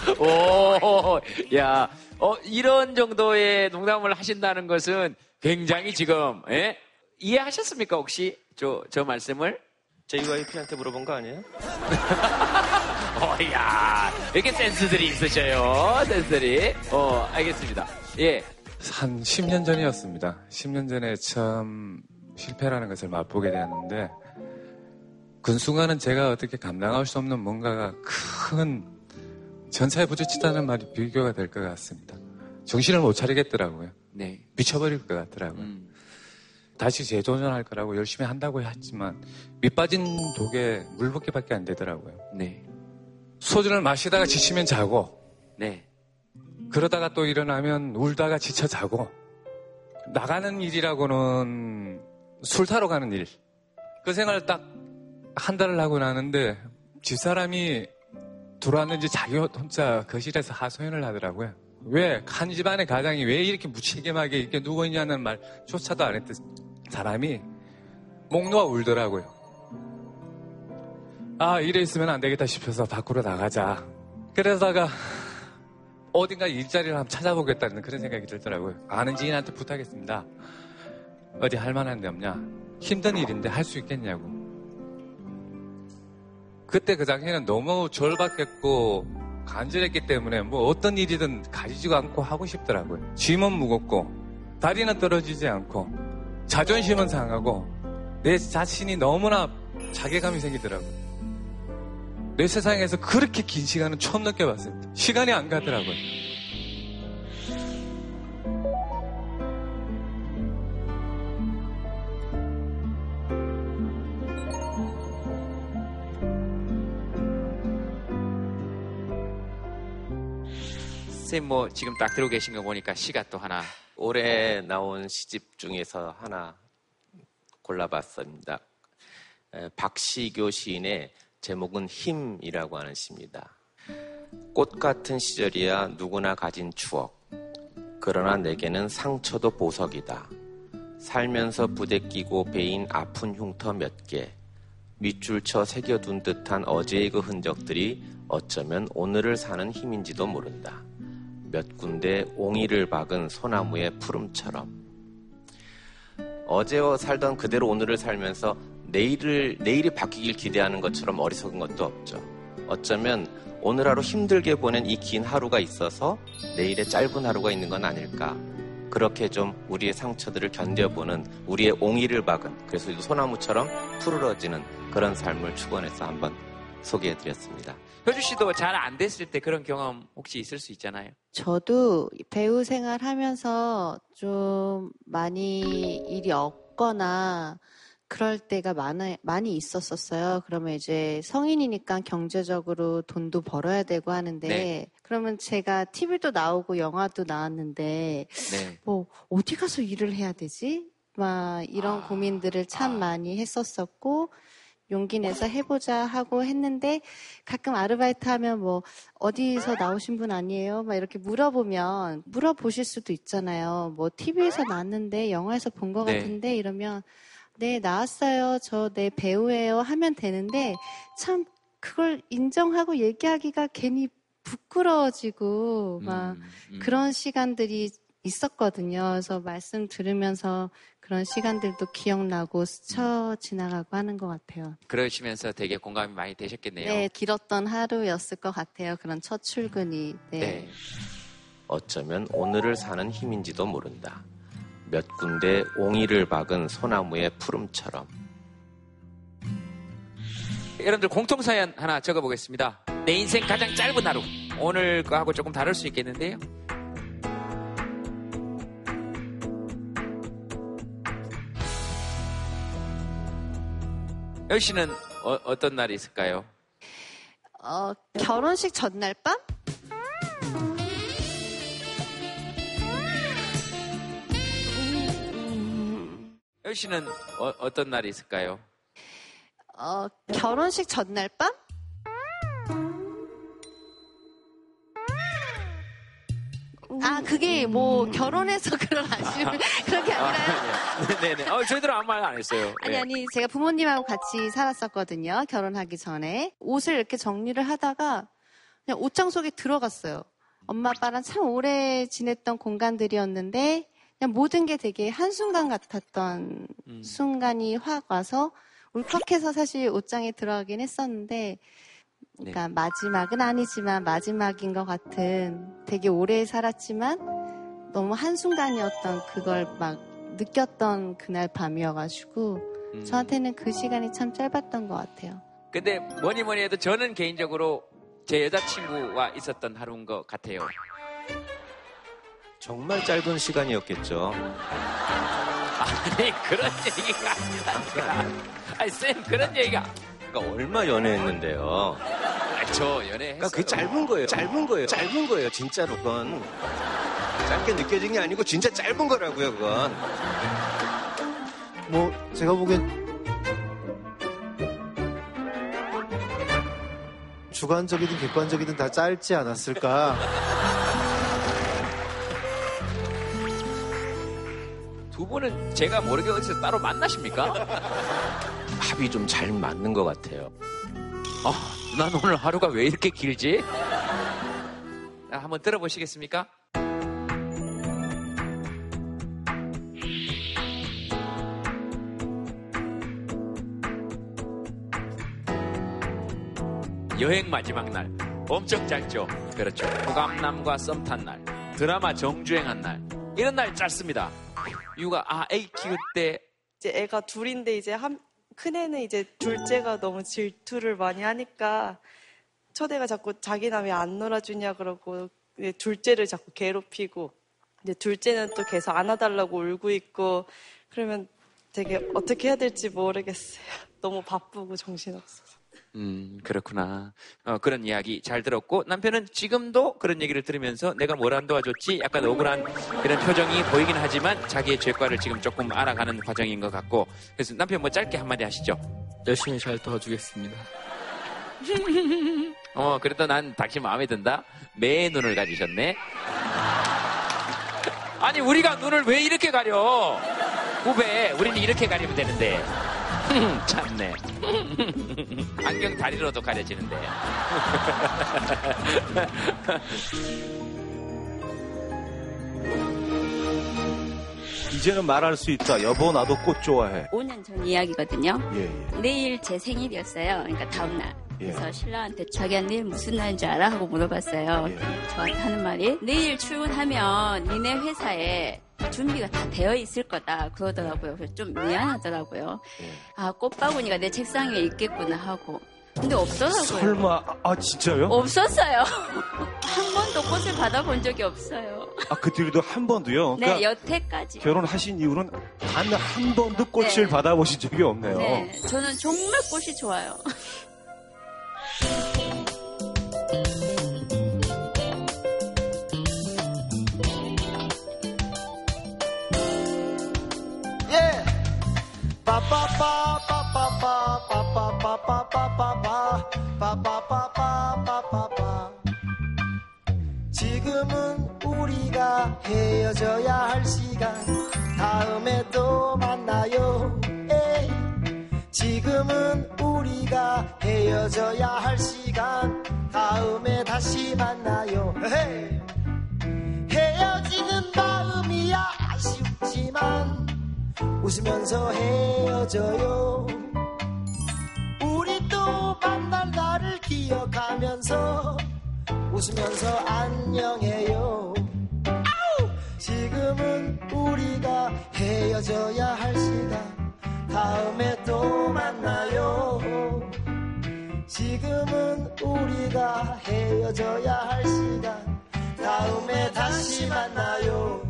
오, 야, 어, 이런 정도의 농담을 하신다는 것은 굉장히 지금, 예? 이해하셨습니까, 혹시? 저, 저 말씀을? JYP한테 물어본 거 아니에요? 어, 야 이렇게 센스들이 있으셔요, 센스들이. 어, 알겠습니다. 예. 한 10년 전이었습니다. 10년 전에 처음 실패라는 것을 맛보게 되었는데, 그 순간은 제가 어떻게 감당할 수 없는 뭔가가 큰 전차에 부딪히다는 말이 비교가 될 것 같습니다. 정신을 못 차리겠더라고요. 네. 미쳐버릴 것 같더라고요. 다시 재도전할 거라고 열심히 한다고 했지만 밑빠진 독에 물붓기밖에 안 되더라고요. 네. 소주를 마시다가 지치면 자고 네. 그러다가 또 일어나면 울다가 지쳐 자고 나가는 일이라고는 술 타러 가는 일. 그 생활을 딱 한 달을 하고 나는데 집사람이 들어왔는지 자기 혼자 거실에서 하소연을 하더라고요. 왜, 한 집안의 가장이 왜 이렇게 무책임하게 이렇게 누워있냐는 말조차도 안 했던 사람이 목 놓아 울더라고요. 아, 이래 있으면 안 되겠다 싶어서 밖으로 나가자. 그러다가 어딘가 일자리를 한번 찾아보겠다는 그런 생각이 들더라고요. 아는 지인한테 부탁했습니다. 어디 할 만한 데 없냐? 힘든 일인데 할 수 있겠냐고. 그때 그 당시에는 너무 절박했고 간절했기 때문에 뭐 어떤 일이든 가지지도 않고 하고 싶더라고요. 짐은 무겁고 다리는 떨어지지 않고 자존심은 상하고 내 자신이 너무나 자괴감이 생기더라고요. 내 세상에서 그렇게 긴 시간은 처음 느껴봤습니다. 시간이 안 가더라고요. 선생님 뭐 지금 딱 들고 계신 거 보니까 시가 또 하나. 올해 나온 시집 중에서 하나 골라봤습니다. 에, 박시교 시인의 제목은 힘이라고 하는 시입니다. 꽃 같은 시절이야 누구나 가진 추억. 그러나 내게는 상처도 보석이다. 살면서 부대끼고 베인 아픈 흉터 몇 개. 밑줄 쳐 새겨둔 듯한 어제의 그 흔적들이 어쩌면 오늘을 사는 힘인지도 모른다. 몇 군데 옹이를 박은 소나무의 푸름처럼. 어제와 살던 그대로 오늘을 살면서 내일을, 내일이 바뀌길 기대하는 것처럼 어리석은 것도 없죠. 어쩌면 오늘 하루 힘들게 보낸 이 긴 하루가 있어서 내일의 짧은 하루가 있는 건 아닐까. 그렇게 좀 우리의 상처들을 견뎌보는 우리의 옹이를 박은 그래서 소나무처럼 푸르러지는 그런 삶을 축원해서 한번 소개해드렸습니다. 효주 씨도 잘 안 됐을 때 그런 경험 혹시 있을 수 있잖아요. 저도 배우 생활 하면서 좀 많이 일이 없거나 그럴 때가 많아, 많이 있었었어요. 그러면 이제 성인이니까 경제적으로 돈도 벌어야 되고 하는데, 네. 그러면 제가 TV도 나오고 영화도 나왔는데, 네. 뭐, 어디 가서 일을 해야 되지? 막 이런 고민들을 참 많이 했었었고, 용기 내서 해보자 하고 했는데 가끔 아르바이트 하면 뭐 어디서 나오신 분 아니에요? 막 이렇게 물어보면 물어보실 수도 있잖아요. 뭐 TV에서 나왔는데 영화에서 본것 네. 같은데 이러면 네 나왔어요. 저 내 배우예요 하면 되는데 참 그걸 인정하고 얘기하기가 괜히 부끄러워지고 막 그런 시간들이 있었거든요. 그래서 말씀 들으면서 그런 시간들도 기억나고 스쳐 지나가고 하는 것 같아요. 그러시면서 되게 공감이 많이 되셨겠네요. 네, 길었던 하루였을 것 같아요. 그런 첫 출근이. 네. 네. 어쩌면 오늘을 사는 힘인지도 모른다. 몇 군데 옹이를 박은 소나무의 푸름처럼. 여러분들 공통사연 하나 적어보겠습니다. 내 인생 가장 짧은 하루. 오늘 거하고 조금 다를 수 있겠는데요. 열 씨는 어, 떤 날이 있을까요? 어, 결혼식 전날 밤? 열 씨는 어, 떤 날이 있을까요? 어, 결혼식 전날 밤? 아, 그게 뭐 결혼해서 그런 아쉬움 그런 게 아니라요. 네네. 어, 저희들은 아무 말 안 했어요. 아니 네. 아니 제가 부모님하고 같이 살았었거든요. 결혼하기 전에 옷을 이렇게 정리를 하다가 그냥 옷장 속에 들어갔어요. 엄마 아빠랑 참 오래 지냈던 공간들이었는데 그냥 모든 게 되게 한순간 같았던 음. 순간이 확 와서 울컥해서 사실 옷장에 들어가긴 했었는데 그러니까 마지막은 아니지만 마지막인 것 같은 되게 오래 살았지만 너무 한순간이었던 그걸 막 느꼈던 그날 밤이어가지고 음. 저한테는 그 시간이 참 짧았던 것 같아요. 근데 뭐니 뭐니 해도 저는 개인적으로 제 여자친구와 있었던 하루인 것 같아요. 정말 짧은 시간이었겠죠. 아니 그런 얘기가 아니라 아니 쌤 그런 얘기가 그러니까 얼마 연애했는데요. 아, 저 연애했어요. 그러니까 그게 짧은 거예요. 짧은 거예요. 짧은 거예요. 진짜로 그건 짧게 느껴진 게 아니고 진짜 짧은 거라고요. 그건. 뭐 제가 보기엔 주관적이든 객관적이든 다 짧지 않았을까. 두 분은 제가 모르게 어디서 따로 만나십니까? 합이 좀 잘 맞는 것 같아요. 아, 난 오늘 하루가 왜 이렇게 길지? 자, 한번 들어보시겠습니까? 여행 마지막 날 엄청 짧죠. 그렇죠. 호감남과 썸 탄 날, 드라마 정주행한 날 이런 날 짧습니다. 이유가 아 애기 키울 때 이제 애가 둘인데 이제 한 큰애는 이제 둘째가 너무 질투를 많이 하니까 첫애가 자꾸 자기나 왜안 놀아주냐 그러고 둘째를 자꾸 괴롭히고 이제 둘째는 또 계속 안아달라고 울고 있고 그러면 되게 어떻게 해야 될지 모르겠어요. 너무 바쁘고 정신없어서. 음, 그렇구나. 어, 그런 이야기 잘 들었고, 남편은 지금도 그런 얘기를 들으면서 내가 뭘 안 도와줬지? 약간 억울한 그런 표정이 보이긴 하지만 자기의 죄과를 지금 조금 알아가는 과정인 것 같고, 그래서 남편 뭐 짧게 한마디 하시죠. 열심히 잘 도와주겠습니다. 어, 그래도 난 당신 마음에 든다? 매의 눈을 가지셨네? 아니, 우리가 눈을 왜 이렇게 가려? 후배, 우리는 이렇게 가리면 되는데. 참네. 안경 다리로도 가려지는데. 이제는 말할 수 있다. 여보 나도 꽃 좋아해. 5년 전 이야기거든요. 예, 예. 내일 제 생일이었어요. 그러니까 다음 날. 예. 그래서 신랑한테 자기야 내일 무슨 날인 줄 알아? 하고 물어봤어요. 저한테 하는 말이 내일 출근하면 니네 회사에 준비가 다 되어 있을 거다 그러더라고요. 그래서 좀 미안하더라고요. 아 꽃바구니가 내 책상에 있겠구나 하고. 근데 없더라고요. 설마 아 진짜요? 없었어요. 한 번도 꽃을 받아본 적이 없어요. 아 그 뒤로도 한 번도요. 그러니까 네, 여태까지. 결혼하신 이후로는 단 한 번도 꽃을 네. 받아보신 적이 없네요. 네, 저는 정말 꽃이 좋아요. 지금은 우리가 헤어져야 할 시간 다음에 또 만나요. 지금은 우리가 헤어져야 할 시간 다음에 다시 만나요. 헤어지는 마음 웃으면서 헤어져요. 우리 또 만날 날을 기억하면서 웃으면서 안녕해요! 지금은 우리가 헤어져야 할 시간 다음에 또 만나요. 지금은 우리가 헤어져야 할 시간 다음에 다시 만나요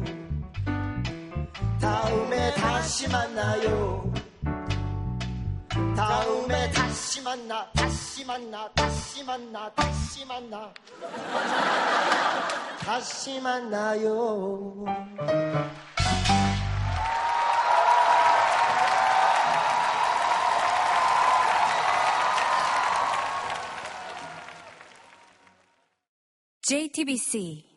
다음에 다시 만나요. 다음에 다시 만나 다시 만나 다시 만나 다시 만나. 다시 만나요. JTBC